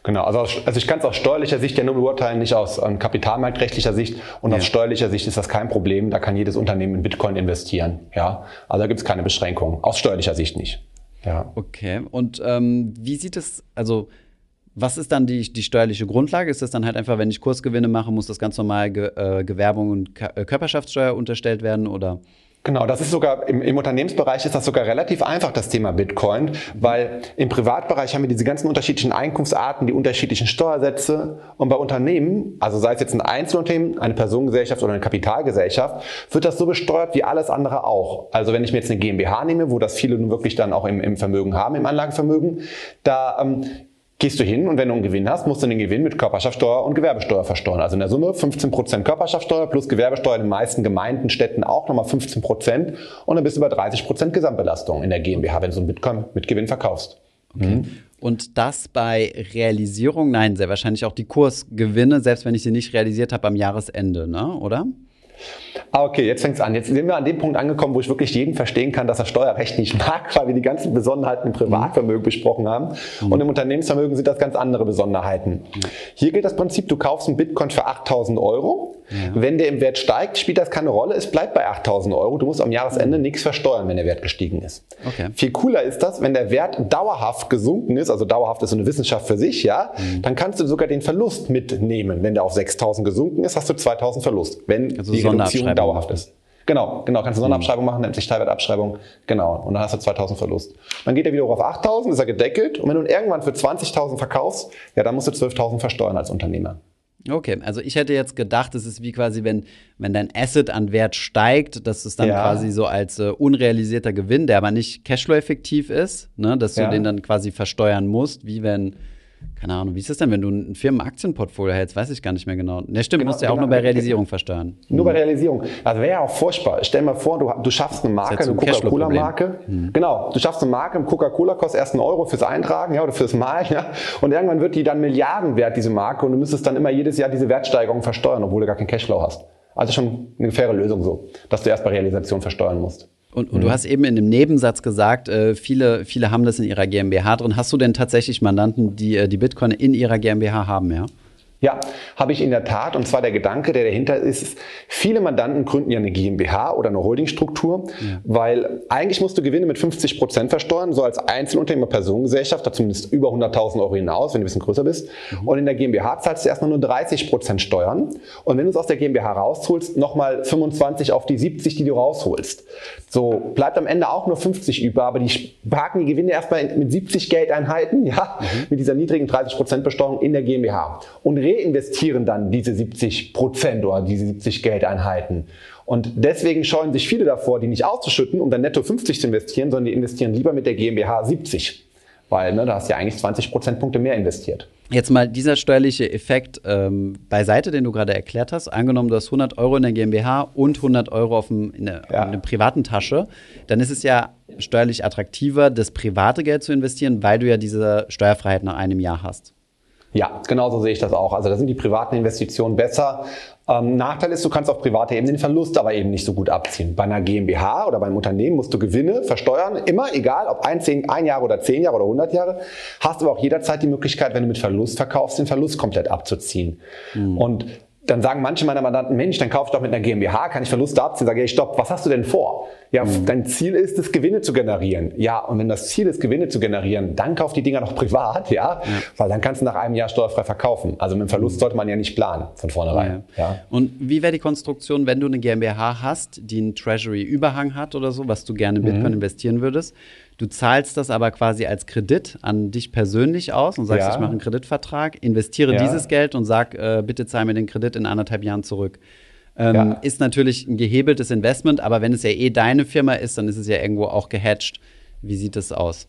Genau, also, also ich kann es aus steuerlicher Sicht ja nur beurteilen, nicht aus ähm, kapitalmarktrechtlicher Sicht. Und ja. aus steuerlicher Sicht ist das kein Problem. Da kann jedes Unternehmen in Bitcoin investieren. Ja, also da gibt es keine Beschränkungen. Aus steuerlicher Sicht nicht. Ja. Okay. Und ähm, wie sieht es, also was ist dann die, die steuerliche Grundlage? Ist das dann halt einfach, wenn ich Kursgewinne mache, muss das ganz normal Ge äh, Gewerbung und Ka äh, Körperschaftssteuer unterstellt werden oder? Genau, das ist sogar im, im, Unternehmensbereich ist das sogar relativ einfach, das Thema Bitcoin, weil im Privatbereich haben wir diese ganzen unterschiedlichen Einkunftsarten, die unterschiedlichen Steuersätze und bei Unternehmen, also sei es jetzt ein Einzelunternehmen, eine Personengesellschaft oder eine Kapitalgesellschaft, wird das so besteuert wie alles andere auch. Also wenn ich mir jetzt eine GmbH nehme, wo das viele nun wirklich dann auch im, im Vermögen haben, im Anlagevermögen, da ähm, gehst du hin und wenn du einen Gewinn hast, musst du den Gewinn mit Körperschaftsteuer und Gewerbesteuer versteuern. Also in der Summe 15% Körperschaftsteuer plus Gewerbesteuer in den meisten Gemeinden, Städten auch nochmal 15% und dann bist du bei 30% Gesamtbelastung in der GmbH, wenn du so einen Bitcoin mit Gewinn verkaufst. Okay. Mhm. Und das bei Realisierung? Nein, sehr wahrscheinlich auch die Kursgewinne, selbst wenn ich sie nicht realisiert habe am Jahresende, ne? oder? Ah, okay, jetzt fängt's an. Jetzt sind wir an dem Punkt angekommen, wo ich wirklich jeden verstehen kann, dass er Steuerrecht nicht mag, weil wir die ganzen Besonderheiten im Privatvermögen besprochen haben. Mhm. Und im Unternehmensvermögen sind das ganz andere Besonderheiten. Mhm. Hier gilt das Prinzip, du kaufst einen Bitcoin für 8000 Euro. Ja. Wenn der im Wert steigt, spielt das keine Rolle. Es bleibt bei 8000 Euro. Du musst am Jahresende mhm. nichts versteuern, wenn der Wert gestiegen ist. Okay. Viel cooler ist das, wenn der Wert dauerhaft gesunken ist, also dauerhaft ist so eine Wissenschaft für sich, ja, mhm. dann kannst du sogar den Verlust mitnehmen. Wenn der auf 6000 gesunken ist, hast du 2000 Verlust. Wenn also die Reduzierung dauerhaft ist. Genau, genau, kannst du Sonderabschreibung machen, nennt sich Teilwertabschreibung. Genau, und dann hast du 2000 Verlust. Dann geht er wieder hoch auf 8000, ist er gedeckelt. Und wenn du ihn irgendwann für 20.000 verkaufst, ja, dann musst du 12.000 versteuern als Unternehmer. Okay, also ich hätte jetzt gedacht, es ist wie quasi, wenn, wenn dein Asset an Wert steigt, dass es dann ja. quasi so als äh, unrealisierter Gewinn, der aber nicht Cashflow-effektiv ist, ne, dass du ja. den dann quasi versteuern musst, wie wenn keine Ahnung, wie ist das denn, wenn du ein Firmenaktienportfolio hältst? Weiß ich gar nicht mehr genau. Ne, stimmt, genau, musst du ja auch genau, nur bei Realisierung versteuern. Nur bei Realisierung. Also wäre ja auch furchtbar. Stell dir mal vor, du, du schaffst eine Marke, eine Coca-Cola-Marke. Mhm. Genau, du schaffst eine Marke, Coca-Cola kostet erst einen Euro fürs Eintragen ja, oder fürs Malen. Ja, und irgendwann wird die dann Milliarden wert, diese Marke, und du müsstest dann immer jedes Jahr diese Wertsteigerung versteuern, obwohl du gar keinen Cashflow hast. Also schon eine faire Lösung so, dass du erst bei Realisation versteuern musst. Und, und mhm. du hast eben in dem Nebensatz gesagt, äh, viele, viele haben das in ihrer GmbH drin. Hast du denn tatsächlich Mandanten, die äh, die Bitcoin in ihrer GmbH haben, ja? Ja, habe ich in der Tat. Und zwar der Gedanke, der dahinter ist, viele Mandanten gründen ja eine GmbH oder eine Holdingstruktur, ja. weil eigentlich musst du Gewinne mit 50 Prozent versteuern, so als Einzelunternehmer Personengesellschaft, da zumindest über 100.000 Euro hinaus, wenn du ein bisschen größer bist. Mhm. Und in der GmbH zahlst du erstmal nur 30 Prozent Steuern. Und wenn du es aus der GmbH rausholst, nochmal 25 auf die 70, die du rausholst. So bleibt am Ende auch nur 50 über, aber die parken die Gewinne erstmal mit 70 Geldeinheiten, ja, mhm. mit dieser niedrigen 30 Prozent Besteuerung in der GmbH. Und reinvestieren dann diese 70 Prozent oder diese 70 Geldeinheiten. Und deswegen scheuen sich viele davor, die nicht auszuschütten, um dann netto 50 zu investieren, sondern die investieren lieber mit der GmbH 70. Weil ne, da hast du ja eigentlich 20 Prozentpunkte mehr investiert. Jetzt mal dieser steuerliche Effekt ähm, beiseite, den du gerade erklärt hast. Angenommen, du hast 100 Euro in der GmbH und 100 Euro auf dem, in, der, ja. privaten Tasche, dann ist es ja steuerlich attraktiver, das private Geld zu investieren, weil du ja diese Steuerfreiheit nach einem Jahr hast. Ja, genauso sehe ich das auch. Also da sind die privaten Investitionen besser. Ähm, Nachteil ist, du kannst auf private Ebene den Verlust aber eben nicht so gut abziehen. Bei einer GmbH oder beim Unternehmen musst du Gewinne versteuern, immer egal, ob ein, zehn, ein Jahr oder zehn Jahre oder 100 Jahre. Hast aber auch jederzeit die Möglichkeit, wenn du mit Verlust verkaufst, den Verlust komplett abzuziehen. Mhm. Und dann sagen manche meiner Mandanten, Mensch, dann kauf ich doch mit einer GmbH, kann ich Verluste abziehen? Sage ich, stopp, was hast du denn vor? Ja, mhm. dein Ziel ist es, Gewinne zu generieren. Ja, und wenn das Ziel ist, Gewinne zu generieren, dann kauf die Dinger noch privat, ja, ja. weil dann kannst du nach einem Jahr steuerfrei verkaufen. Also mit dem Verlust mhm. sollte man ja nicht planen von vornherein. Ja. ja. Und wie wäre die Konstruktion, wenn du eine GmbH hast, die einen Treasury-Überhang hat oder so, was du gerne in Bitcoin mhm. investieren würdest? Du zahlst das aber quasi als Kredit an dich persönlich aus und sagst, ja. ich mache einen Kreditvertrag, investiere ja. dieses Geld und sag, äh, bitte zahl mir den Kredit in anderthalb Jahren zurück. Ähm, ja. Ist natürlich ein gehebeltes Investment, aber wenn es ja eh deine Firma ist, dann ist es ja irgendwo auch gehatcht. Wie sieht es aus?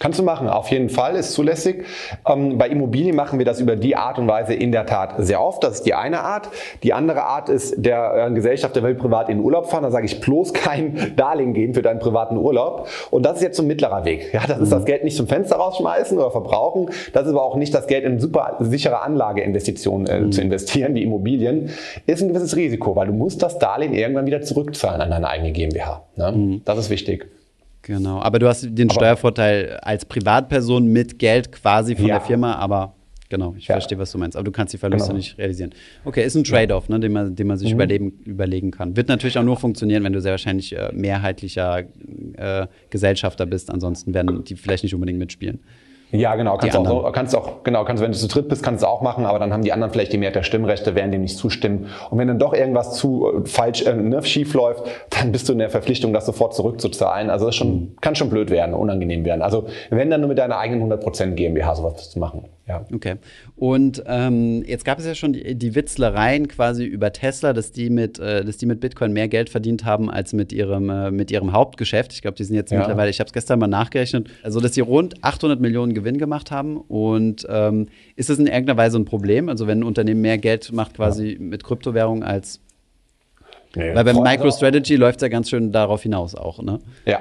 Kannst du machen, auf jeden Fall, ist zulässig. Ähm, bei Immobilien machen wir das über die Art und Weise in der Tat sehr oft. Das ist die eine Art. Die andere Art ist, der äh, Gesellschafter will privat in den Urlaub fahren. Da sage ich bloß kein Darlehen geben für deinen privaten Urlaub. Und das ist jetzt so ein mittlerer Weg. Ja, das ist das Geld nicht zum Fenster rausschmeißen oder verbrauchen. Das ist aber auch nicht das Geld in super sichere Anlageinvestitionen äh, mhm. zu investieren, wie Immobilien. Ist ein gewisses Risiko, weil du musst das Darlehen irgendwann wieder zurückzahlen an deine eigene GmbH. Ne? Mhm. Das ist wichtig. Genau, aber du hast den aber Steuervorteil als Privatperson mit Geld quasi von ja. der Firma, aber genau, ich ja. verstehe, was du meinst. Aber du kannst die Verluste genau. nicht realisieren. Okay, ist ein Trade-off, ne, den, man, den man sich mhm. überleben, überlegen kann. Wird natürlich auch nur funktionieren, wenn du sehr wahrscheinlich äh, mehrheitlicher äh, Gesellschafter bist. Ansonsten werden die vielleicht nicht unbedingt mitspielen. Ja, genau. Kannst auch, so, kannst auch, genau, kannst, wenn du zu dritt bist, kannst du auch machen, aber dann haben die anderen vielleicht die Mehrheit der Stimmrechte, werden dem nicht zustimmen. Und wenn dann doch irgendwas zu äh, falsch, äh, ne, schief läuft, dann bist du in der Verpflichtung, das sofort zurückzuzahlen. Also das schon, mhm. kann schon blöd werden, unangenehm werden. Also wenn dann nur mit deiner eigenen 100% GmbH sowas zu machen. Ja. Okay. Und ähm, jetzt gab es ja schon die, die, Witzlereien quasi über Tesla, dass die mit, äh, dass die mit Bitcoin mehr Geld verdient haben als mit ihrem, äh, mit ihrem Hauptgeschäft. Ich glaube, die sind jetzt ja. mittlerweile, ich habe es gestern mal nachgerechnet, also dass sie rund 800 Millionen Gewinn gemacht haben. Und ähm, ist das in irgendeiner Weise ein Problem? Also wenn ein Unternehmen mehr Geld macht quasi ja. mit Kryptowährungen als Nee, Weil bei MicroStrategy läuft es ja ganz schön darauf hinaus auch, ne? Ja,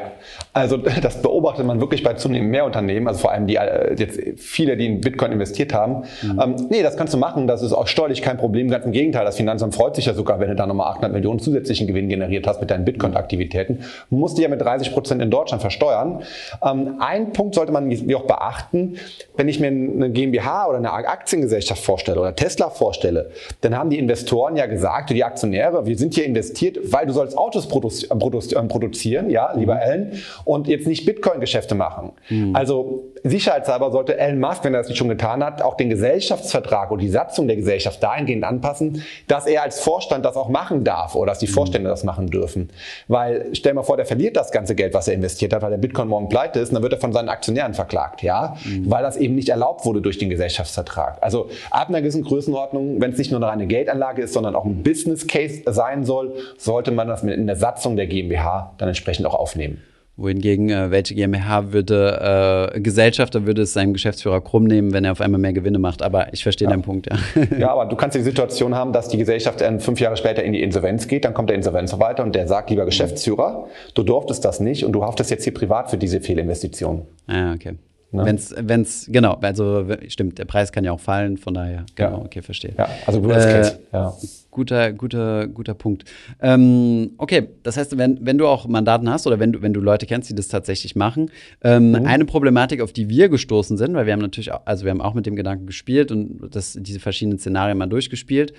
also das beobachtet man wirklich bei zunehmend mehr Unternehmen, also vor allem die äh, jetzt viele, die in Bitcoin investiert haben. Mhm. Ähm, nee, das kannst du machen, das ist auch steuerlich kein Problem. Ganz im Gegenteil, das Finanzamt freut sich ja sogar, wenn du da nochmal 800 Millionen zusätzlichen Gewinn generiert hast mit deinen Bitcoin-Aktivitäten. Musst du ja mit 30 Prozent in Deutschland versteuern. Ähm, ein Punkt sollte man auch beachten, wenn ich mir eine GmbH oder eine Aktiengesellschaft vorstelle oder Tesla vorstelle, dann haben die Investoren ja gesagt, die Aktionäre, wir sind hier investiert investiert, weil du sollst Autos produ produ äh, produzieren, ja, lieber mhm. Ellen, und jetzt nicht Bitcoin-Geschäfte machen. Mhm. Also sicherheitshalber sollte Elon Musk, wenn er das nicht schon getan hat, auch den Gesellschaftsvertrag und die Satzung der Gesellschaft dahingehend anpassen, dass er als Vorstand das auch machen darf oder dass die mhm. Vorstände das machen dürfen. Weil stell mal vor, der verliert das ganze Geld, was er investiert hat, weil der Bitcoin morgen pleite ist, und dann wird er von seinen Aktionären verklagt, ja, mhm. weil das eben nicht erlaubt wurde durch den Gesellschaftsvertrag. Also ab einer gewissen Größenordnung, wenn es nicht nur eine reine Geldanlage ist, sondern auch ein Business Case sein soll, sollte man das in der Satzung der GmbH dann entsprechend auch aufnehmen. Wohingegen, äh, welche GmbH würde, äh, Gesellschafter würde es seinem Geschäftsführer krumm nehmen, wenn er auf einmal mehr Gewinne macht. Aber ich verstehe ja. deinen Punkt, ja. Ja, aber du kannst die Situation haben, dass die Gesellschaft fünf Jahre später in die Insolvenz geht, dann kommt der Insolvenzverwalter und der sagt, lieber Geschäftsführer, du durftest das nicht und du haftest jetzt hier privat für diese Fehlinvestition. Ah, okay. Ne? Wenn's, wenn's, genau, also stimmt, der Preis kann ja auch fallen, von daher, genau, ja. okay, verstehe. Ja, also Worst äh, Case, ja. Guter, guter, guter Punkt. Ähm, okay, das heißt, wenn, wenn du auch Mandaten hast oder wenn du, wenn du Leute kennst, die das tatsächlich machen, ähm, mhm. eine Problematik, auf die wir gestoßen sind, weil wir haben natürlich, auch, also wir haben auch mit dem Gedanken gespielt und das, diese verschiedenen Szenarien mal durchgespielt.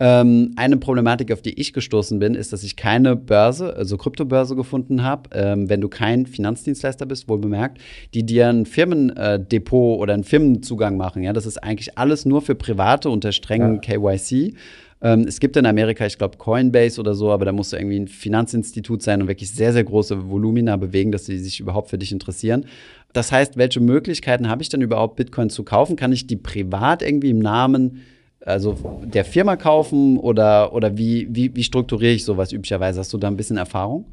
Ähm, eine Problematik, auf die ich gestoßen bin, ist, dass ich keine Börse, also Kryptobörse gefunden habe, ähm, wenn du kein Finanzdienstleister bist, wohl bemerkt, die dir ein Firmendepot oder einen Firmenzugang machen. Ja, das ist eigentlich alles nur für Private unter strengen ja. KYC. Ähm, es gibt in Amerika, ich glaube, Coinbase oder so, aber da musst du irgendwie ein Finanzinstitut sein und wirklich sehr, sehr große Volumina bewegen, dass sie sich überhaupt für dich interessieren. Das heißt, welche Möglichkeiten habe ich denn überhaupt, Bitcoin zu kaufen? Kann ich die privat irgendwie im Namen also der Firma kaufen oder, oder wie, wie, wie strukturiere ich sowas üblicherweise? Hast du da ein bisschen Erfahrung?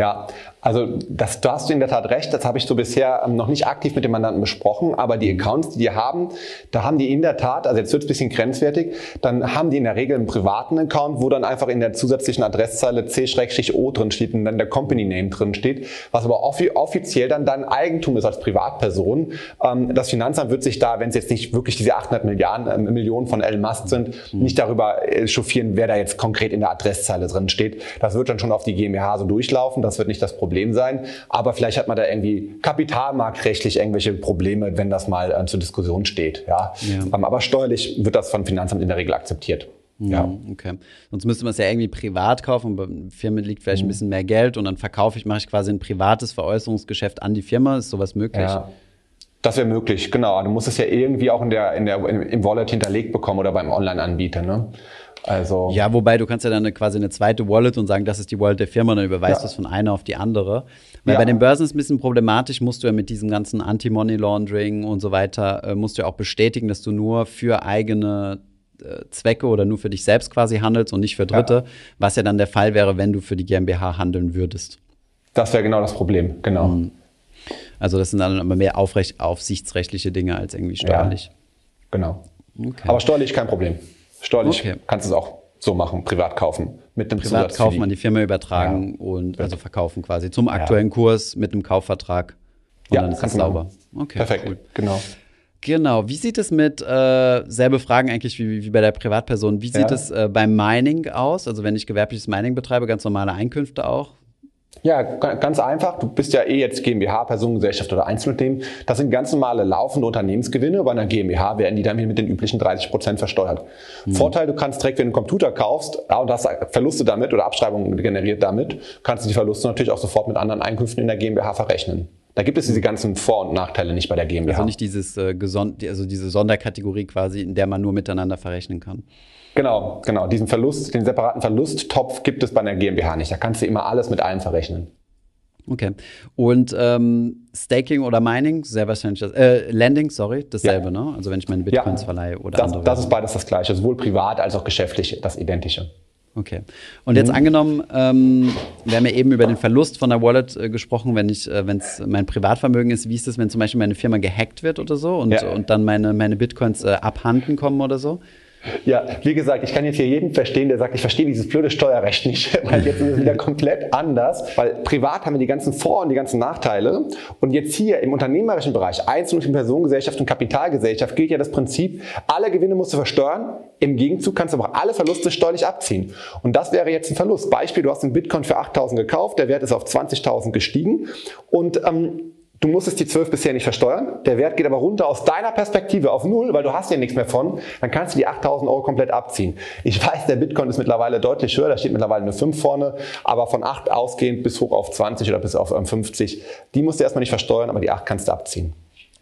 Ja, also das, da hast du in der Tat recht. Das habe ich so bisher ähm, noch nicht aktiv mit dem Mandanten besprochen. Aber die Accounts, die die haben, da haben die in der Tat, also jetzt wird es ein bisschen grenzwertig, dann haben die in der Regel einen privaten Account, wo dann einfach in der zusätzlichen Adresszeile C-O drin steht und dann der Company Name drin steht, was aber offiziell dann dein Eigentum ist als Privatperson. Ähm, das Finanzamt wird sich da, wenn es jetzt nicht wirklich diese 800 Milliarden, äh, Millionen von Elon Musk sind, mhm. nicht darüber äh, chauffieren, wer da jetzt konkret in der Adresszeile drin steht. Das wird dann schon auf die GmbH so durchlaufen das wird nicht das Problem sein. Aber vielleicht hat man da irgendwie kapitalmarktrechtlich irgendwelche Probleme, wenn das mal äh, zur Diskussion steht. Ja. ja. Ähm, aber steuerlich wird das von Finanzamt in der Regel akzeptiert. Mhm, ja. Okay. Sonst müsste man es ja irgendwie privat kaufen. Bei Firmen liegt vielleicht mhm. ein bisschen mehr Geld und dann verkaufe ich, mache ich quasi ein privates Veräußerungsgeschäft an die Firma. Ist sowas möglich? Ja. Das wäre möglich, genau. Du musst es ja irgendwie auch in der, in der, im Wallet hinterlegt bekommen oder beim Online-Anbieter. Ne? Also ja, wobei du kannst ja dann quasi eine zweite Wallet und sagen, das ist die Wallet der Firma, und dann überweist du es von einer auf die andere. Weil ja. bei den Börsen ist es ein bisschen problematisch, musst du ja mit diesem ganzen Anti-Money Laundering und so weiter, äh, musst du ja auch bestätigen, dass du nur für eigene äh, Zwecke oder nur für dich selbst quasi handelst und nicht für Dritte, ja. was ja dann der Fall wäre, wenn du für die GmbH handeln würdest. Das wäre genau das Problem, genau. Mhm. Also das sind dann aber mehr aufrecht, aufsichtsrechtliche Dinge als irgendwie steuerlich. Ja, genau. Okay. Aber steuerlich kein Problem. Steuerlich okay. kannst du es auch so machen, privat kaufen. Mit einem privat kaufen, an die Firma übertragen ja. und also verkaufen quasi zum aktuellen ja. Kurs mit einem Kaufvertrag. Und ja, dann ist es sauber. Okay, Perfekt, cool. genau. Genau. Wie sieht es mit, äh, selbe Fragen eigentlich wie, wie bei der Privatperson, wie sieht es äh, beim Mining aus? Also wenn ich gewerbliches Mining betreibe, ganz normale Einkünfte auch? Ja, ganz einfach. Du bist ja eh jetzt GmbH, Personengesellschaft oder Einzelunternehmen. Das sind ganz normale laufende Unternehmensgewinne. Bei einer GmbH werden die dann mit den üblichen 30 Prozent versteuert. Mhm. Vorteil, du kannst direkt, wenn du einen Computer kaufst und hast Verluste damit oder Abschreibungen generiert damit, kannst du die Verluste natürlich auch sofort mit anderen Einkünften in der GmbH verrechnen. Da gibt es diese ganzen Vor- und Nachteile nicht bei der GmbH. Also nicht dieses, äh, also diese Sonderkategorie quasi, in der man nur miteinander verrechnen kann. Genau, genau. Diesen Verlust, den separaten Verlusttopf gibt es bei einer GmbH nicht. Da kannst du immer alles mit allem verrechnen. Okay. Und ähm, Staking oder Mining, sehr wahrscheinlich das, äh, Lending, sorry, dasselbe, ja. ne? Also wenn ich meine Bitcoins ja, verleihe oder das, andere. Das ist beides das gleiche, sowohl privat als auch geschäftlich das Identische. Okay. Und jetzt mhm. angenommen, ähm, wir haben ja eben über den Verlust von der Wallet äh, gesprochen, wenn ich, äh, wenn es mein Privatvermögen ist, wie ist es, wenn zum Beispiel meine Firma gehackt wird oder so und, ja. und dann meine, meine Bitcoins äh, abhanden kommen oder so? Ja, wie gesagt, ich kann jetzt hier jeden verstehen, der sagt, ich verstehe dieses blöde Steuerrecht nicht, weil jetzt ist es wieder komplett anders, weil privat haben wir die ganzen Vor- und die ganzen Nachteile. Und jetzt hier im unternehmerischen Bereich, Einzel- und Personengesellschaft und Kapitalgesellschaft gilt ja das Prinzip, alle Gewinne musst du versteuern, im Gegenzug kannst du aber auch alle Verluste steuerlich abziehen. Und das wäre jetzt ein Verlust. Beispiel, du hast einen Bitcoin für 8.000 gekauft, der Wert ist auf 20.000 gestiegen. Und ähm, Du musstest die 12 bisher nicht versteuern. Der Wert geht aber runter aus deiner Perspektive auf Null, weil du hast ja nichts mehr von. Dann kannst du die 8000 Euro komplett abziehen. Ich weiß, der Bitcoin ist mittlerweile deutlich höher. Da steht mittlerweile eine 5 vorne. Aber von 8 ausgehend bis hoch auf 20 oder bis auf 50. Ähm, die musst du erstmal nicht versteuern, aber die 8 kannst du abziehen.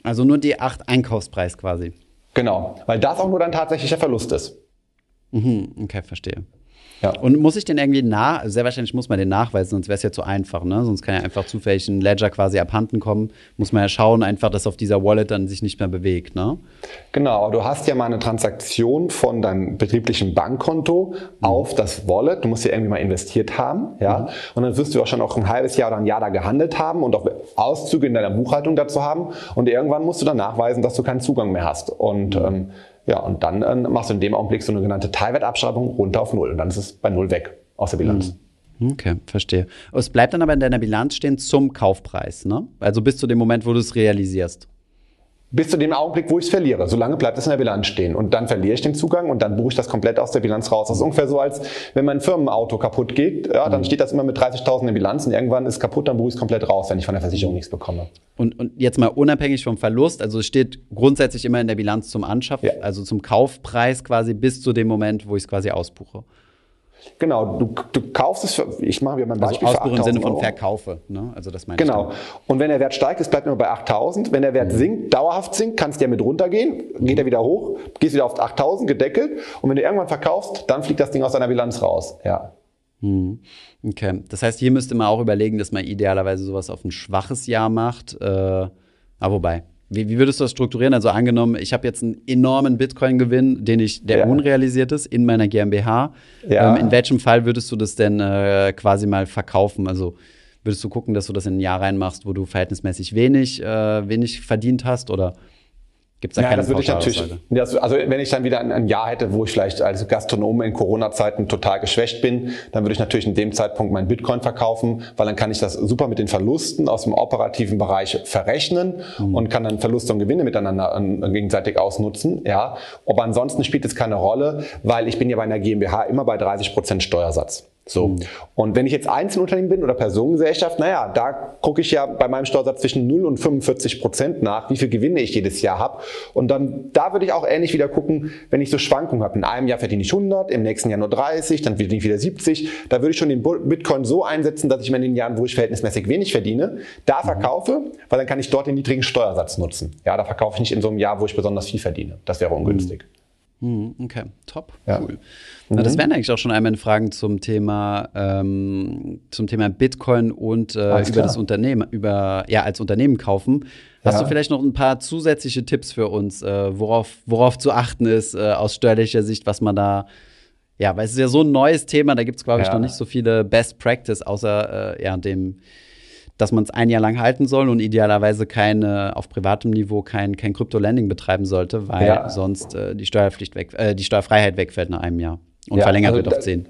Also nur die 8 Einkaufspreis quasi. Genau, weil das auch nur dein tatsächlicher Verlust ist. Mhm, okay, verstehe. Ja. Und muss ich den irgendwie nach, sehr wahrscheinlich muss man den nachweisen, sonst wäre es ja zu einfach, ne? Sonst kann ja einfach zufällig ein Ledger quasi abhanden kommen. Muss man ja schauen, einfach, dass auf dieser Wallet dann sich nicht mehr bewegt, ne? Genau, du hast ja mal eine Transaktion von deinem betrieblichen Bankkonto mhm. auf das Wallet. Du musst ja irgendwie mal investiert haben, ja. Mhm. Und dann wirst du auch schon auch ein halbes Jahr oder ein Jahr da gehandelt haben und auch Auszüge in deiner Buchhaltung dazu haben. Und irgendwann musst du dann nachweisen, dass du keinen Zugang mehr hast. Und mhm. ähm, ja, und dann äh, machst du in dem Augenblick so eine genannte Teilwertabschreibung runter auf Null. Und dann ist es bei Null weg aus der Bilanz. Mhm. Okay, verstehe. Es bleibt dann aber in deiner Bilanz stehen zum Kaufpreis, ne? Also bis zu dem Moment, wo du es realisierst bis zu dem Augenblick, wo ich es verliere. Solange bleibt es in der Bilanz stehen. Und dann verliere ich den Zugang und dann buche ich das komplett aus der Bilanz raus. Das ist ungefähr so, als wenn mein Firmenauto kaputt geht, ja, dann mhm. steht das immer mit 30.000 in der Bilanz und irgendwann ist es kaputt, dann buche ich es komplett raus, wenn ich von der Versicherung nichts bekomme. Und, und jetzt mal unabhängig vom Verlust, also es steht grundsätzlich immer in der Bilanz zum Anschaff, ja. also zum Kaufpreis quasi bis zu dem Moment, wo ich es quasi ausbuche. Genau, du, du kaufst es für, ich mache mir mal ein also Beispiel also Ausbuch im Sinne von. Verkaufe, ne? Also das meine genau. Und wenn der Wert steigt, es bleibt immer bei 8000. Wenn der Wert mhm. sinkt, dauerhaft sinkt, kannst du ja mit runtergehen, geht er wieder hoch, gehst wieder auf 8000, gedeckelt. Und wenn du irgendwann verkaufst, dann fliegt das Ding aus deiner Bilanz raus. Ja. Mhm. Okay, das heißt, hier müsste man auch überlegen, dass man idealerweise sowas auf ein schwaches Jahr macht. Äh, aber wobei, wie, wie, würdest du das strukturieren? Also angenommen, ich habe jetzt einen enormen Bitcoin-Gewinn, den ich, der ja. unrealisiert ist, in meiner GmbH. Ja. Ähm, in welchem Fall würdest du das denn äh, quasi mal verkaufen? Also würdest du gucken, dass du das in ein Jahr reinmachst, wo du verhältnismäßig wenig, äh, wenig verdient hast? Oder Gibt es da ja, keine das würde ich natürlich. Das, also wenn ich dann wieder ein, ein, Jahr hätte, wo ich vielleicht als Gastronom in Corona-Zeiten total geschwächt bin, dann würde ich natürlich in dem Zeitpunkt meinen Bitcoin verkaufen, weil dann kann ich das super mit den Verlusten aus dem operativen Bereich verrechnen mhm. und kann dann Verluste und Gewinne miteinander äh, gegenseitig ausnutzen. Ja, aber ansonsten spielt es keine Rolle, weil ich bin ja bei einer GmbH immer bei 30 Prozent Steuersatz. So. Mhm. Und wenn ich jetzt Einzelunternehmen bin oder Personengesellschaft, naja, da gucke ich ja bei meinem Steuersatz zwischen 0 und 45 Prozent nach, wie viel Gewinne ich jedes Jahr habe. Und dann, da würde ich auch ähnlich wieder gucken, wenn ich so Schwankungen habe. In einem Jahr verdiene ich 100, im nächsten Jahr nur 30, dann verdiene ich wieder 70. Da würde ich schon den Bitcoin so einsetzen, dass ich mir in den Jahren, wo ich verhältnismäßig wenig verdiene, da mhm. verkaufe, weil dann kann ich dort den niedrigen Steuersatz nutzen. Ja, da verkaufe ich nicht in so einem Jahr, wo ich besonders viel verdiene. Das wäre ungünstig. Mhm. Hm, okay, top, ja. cool. Mhm. Das wären eigentlich auch schon einmal Fragen zum Thema ähm, zum Thema Bitcoin und äh, über das Unternehmen, über ja als Unternehmen kaufen. Hast ja. du vielleicht noch ein paar zusätzliche Tipps für uns, äh, worauf worauf zu achten ist äh, aus steuerlicher Sicht, was man da ja, weil es ist ja so ein neues Thema, da gibt es glaube ich ja. noch nicht so viele Best Practice außer äh, ja dem dass man es ein Jahr lang halten soll und idealerweise keine auf privatem Niveau kein, kein Krypto-Lending betreiben sollte, weil ja. sonst äh, die Steuerpflicht weg, äh, die Steuerfreiheit wegfällt nach einem Jahr und ja, verlängert also wird auf zehn.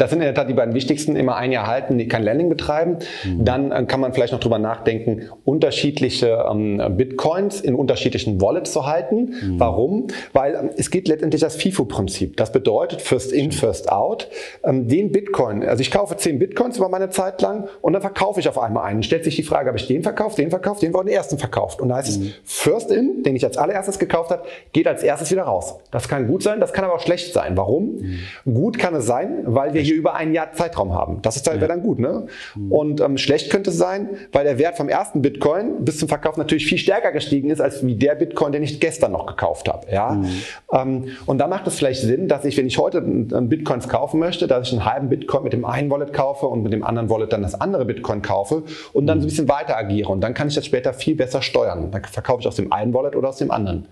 Das sind in der Tat die beiden wichtigsten. Immer ein Jahr halten, kein Lending betreiben. Mhm. Dann äh, kann man vielleicht noch drüber nachdenken, unterschiedliche ähm, Bitcoins in unterschiedlichen Wallets zu halten. Mhm. Warum? Weil ähm, es geht letztendlich das FIFO-Prinzip. Das bedeutet First in, First out. Ähm, den Bitcoin, also ich kaufe zehn Bitcoins über meine Zeit lang und dann verkaufe ich auf einmal einen. Stellt sich die Frage, habe ich den verkauft, den verkauft, den war den ersten verkauft. Und da heißt mhm. es, First in, den ich als allererstes gekauft habe, geht als erstes wieder raus. Das kann gut sein, das kann aber auch schlecht sein. Warum? Mhm. Gut kann es sein, weil wir hier wir über ein Jahr Zeitraum haben. Das ist dann, wäre dann gut, ne? Und ähm, schlecht könnte es sein, weil der Wert vom ersten Bitcoin bis zum Verkauf natürlich viel stärker gestiegen ist, als wie der Bitcoin, den ich gestern noch gekauft habe. Ja? Mhm. Ähm, und da macht es vielleicht Sinn, dass ich, wenn ich heute einen Bitcoins kaufen möchte, dass ich einen halben Bitcoin mit dem einen Wallet kaufe und mit dem anderen Wallet dann das andere Bitcoin kaufe und dann so ein bisschen weiter agiere. Und dann kann ich das später viel besser steuern. Dann verkaufe ich aus dem einen Wallet oder aus dem anderen.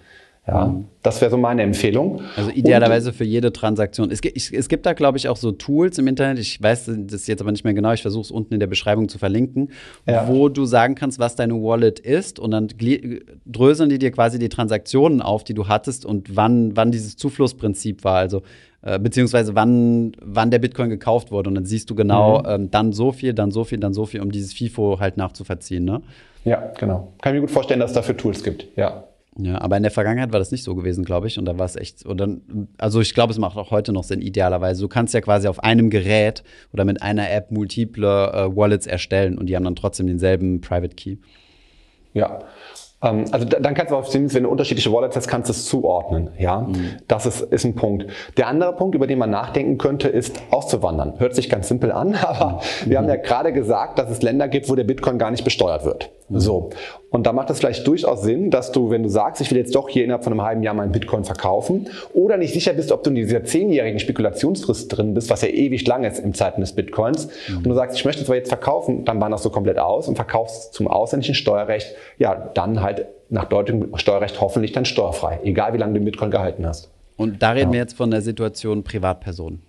Ja, mhm. das wäre so meine Empfehlung. Also idealerweise und, für jede Transaktion. Es, ich, es gibt da, glaube ich, auch so Tools im Internet. Ich weiß das jetzt aber nicht mehr genau. Ich versuche es unten in der Beschreibung zu verlinken, ja. wo du sagen kannst, was deine Wallet ist. Und dann dröseln die dir quasi die Transaktionen auf, die du hattest und wann, wann dieses Zuflussprinzip war. Also äh, beziehungsweise wann, wann der Bitcoin gekauft wurde. Und dann siehst du genau, mhm. ähm, dann so viel, dann so viel, dann so viel, um dieses FIFO halt nachzuverziehen. Ne? Ja, genau. Kann ich mir gut vorstellen, dass es dafür Tools gibt. Ja. Ja, aber in der Vergangenheit war das nicht so gewesen, glaube ich. Und da war es echt, oder, also ich glaube, es macht auch heute noch Sinn, idealerweise. Du kannst ja quasi auf einem Gerät oder mit einer App multiple äh, Wallets erstellen und die haben dann trotzdem denselben Private Key. Ja, ähm, also dann kannst du auf wenn du unterschiedliche Wallets hast, kannst du es zuordnen. Ja, mhm. das ist, ist ein Punkt. Der andere Punkt, über den man nachdenken könnte, ist auszuwandern. Hört sich ganz simpel an, aber mhm. wir haben ja gerade gesagt, dass es Länder gibt, wo der Bitcoin gar nicht besteuert wird. Mhm. So. Und da macht es vielleicht durchaus Sinn, dass du, wenn du sagst, ich will jetzt doch hier innerhalb von einem halben Jahr meinen Bitcoin verkaufen oder nicht sicher bist, ob du in dieser zehnjährigen Spekulationsfrist drin bist, was ja ewig lang ist im Zeiten des Bitcoins, mhm. und du sagst, ich möchte zwar jetzt verkaufen, dann wanderst du komplett aus und verkaufst zum ausländischen Steuerrecht, ja, dann halt nach deutschem Steuerrecht hoffentlich dann steuerfrei, egal wie lange du den Bitcoin gehalten hast. Und da reden ja. wir jetzt von der Situation Privatperson.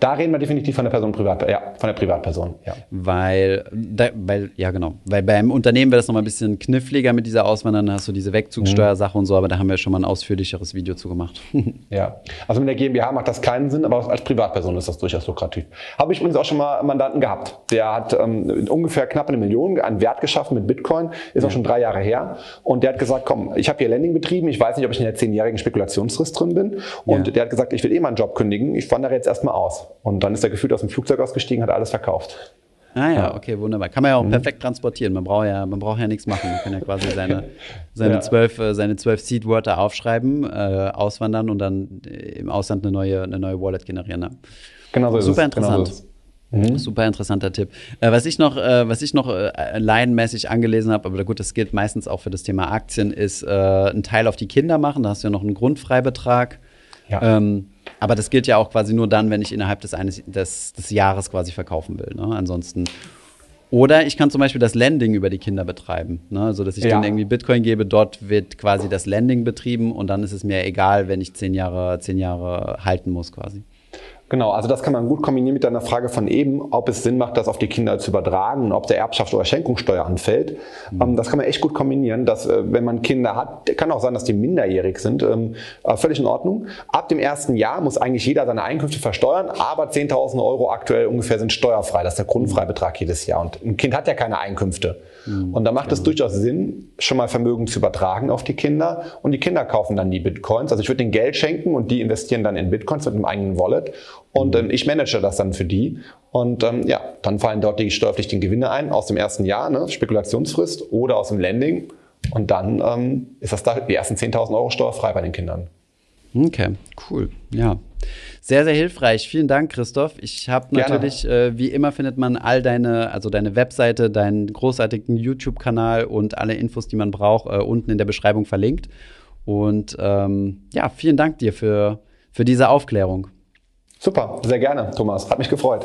Da reden wir definitiv von der Person Privat, ja, von der Privatperson, ja. Weil, da, weil, ja genau, weil beim Unternehmen wäre das nochmal ein bisschen kniffliger mit dieser Auswandern, da hast du diese Wegzugsteuersache mhm. und so, aber da haben wir schon mal ein ausführlicheres Video zu gemacht. ja, also mit der GmbH macht das keinen Sinn, aber als Privatperson ist das durchaus lukrativ. Habe ich übrigens auch schon mal einen Mandanten gehabt, der hat ähm, ungefähr knapp eine Million an Wert geschaffen mit Bitcoin, ist ja. auch schon drei Jahre her und der hat gesagt, komm, ich habe hier Landing betrieben, ich weiß nicht, ob ich in der zehnjährigen Spekulationsfrist drin bin und ja. der hat gesagt, ich will eh meinen Job kündigen, ich wandere jetzt erstmal aus. Und dann ist er gefühlt aus dem Flugzeug ausgestiegen, hat alles verkauft. Ah ja, okay, wunderbar. Kann man ja auch mhm. perfekt transportieren. Man braucht ja, man braucht ja nichts machen. Man kann ja quasi seine, seine, ja. zwölf, äh, seine zwölf Seed-Wörter aufschreiben, äh, auswandern und dann im Ausland eine neue, eine neue Wallet generieren. Ne? Genau so Super ist interessant. Genau so mhm. Super interessanter Tipp. Äh, was ich noch, äh, was ich noch äh, laienmäßig angelesen habe, aber gut, das gilt meistens auch für das Thema Aktien, ist äh, einen Teil auf die Kinder machen. Da hast du ja noch einen Grundfreibetrag. Ja. Ähm, aber das gilt ja auch quasi nur dann, wenn ich innerhalb des, eines, des, des Jahres quasi verkaufen will. Ne? Ansonsten. Oder ich kann zum Beispiel das Landing über die Kinder betreiben. Ne? Also, dass ich ja. denen irgendwie Bitcoin gebe, dort wird quasi das Landing betrieben und dann ist es mir egal, wenn ich zehn Jahre, zehn Jahre halten muss quasi. Genau, also das kann man gut kombinieren mit deiner Frage von eben, ob es Sinn macht, das auf die Kinder zu übertragen und ob der Erbschaft oder Schenkungssteuer anfällt. Mhm. das kann man echt gut kombinieren, dass äh, wenn man Kinder hat, kann auch sein, dass die minderjährig sind, ähm, völlig in Ordnung. Ab dem ersten Jahr muss eigentlich jeder seine Einkünfte versteuern, aber 10.000 Euro aktuell ungefähr sind steuerfrei. Das ist der Grundfreibetrag jedes Jahr. Und ein Kind hat ja keine Einkünfte. Mhm. Und da macht es durchaus Sinn, schon mal Vermögen zu übertragen auf die Kinder. Und die Kinder kaufen dann die Bitcoins. Also ich würde denen Geld schenken und die investieren dann in Bitcoins mit einem eigenen Wallet. Und ähm, ich manage das dann für die. Und ähm, ja, dann fallen dort die steuerpflichtigen Gewinne ein aus dem ersten Jahr, ne, Spekulationsfrist oder aus dem Lending. Und dann ähm, ist das da die ersten 10.000 Euro steuerfrei bei den Kindern. Okay, cool. Ja. Sehr, sehr hilfreich. Vielen Dank, Christoph. Ich habe natürlich, äh, wie immer findet man all deine, also deine Webseite, deinen großartigen YouTube-Kanal und alle Infos, die man braucht, äh, unten in der Beschreibung verlinkt. Und ähm, ja, vielen Dank dir für, für diese Aufklärung. Super, sehr gerne, Thomas. Hat mich gefreut.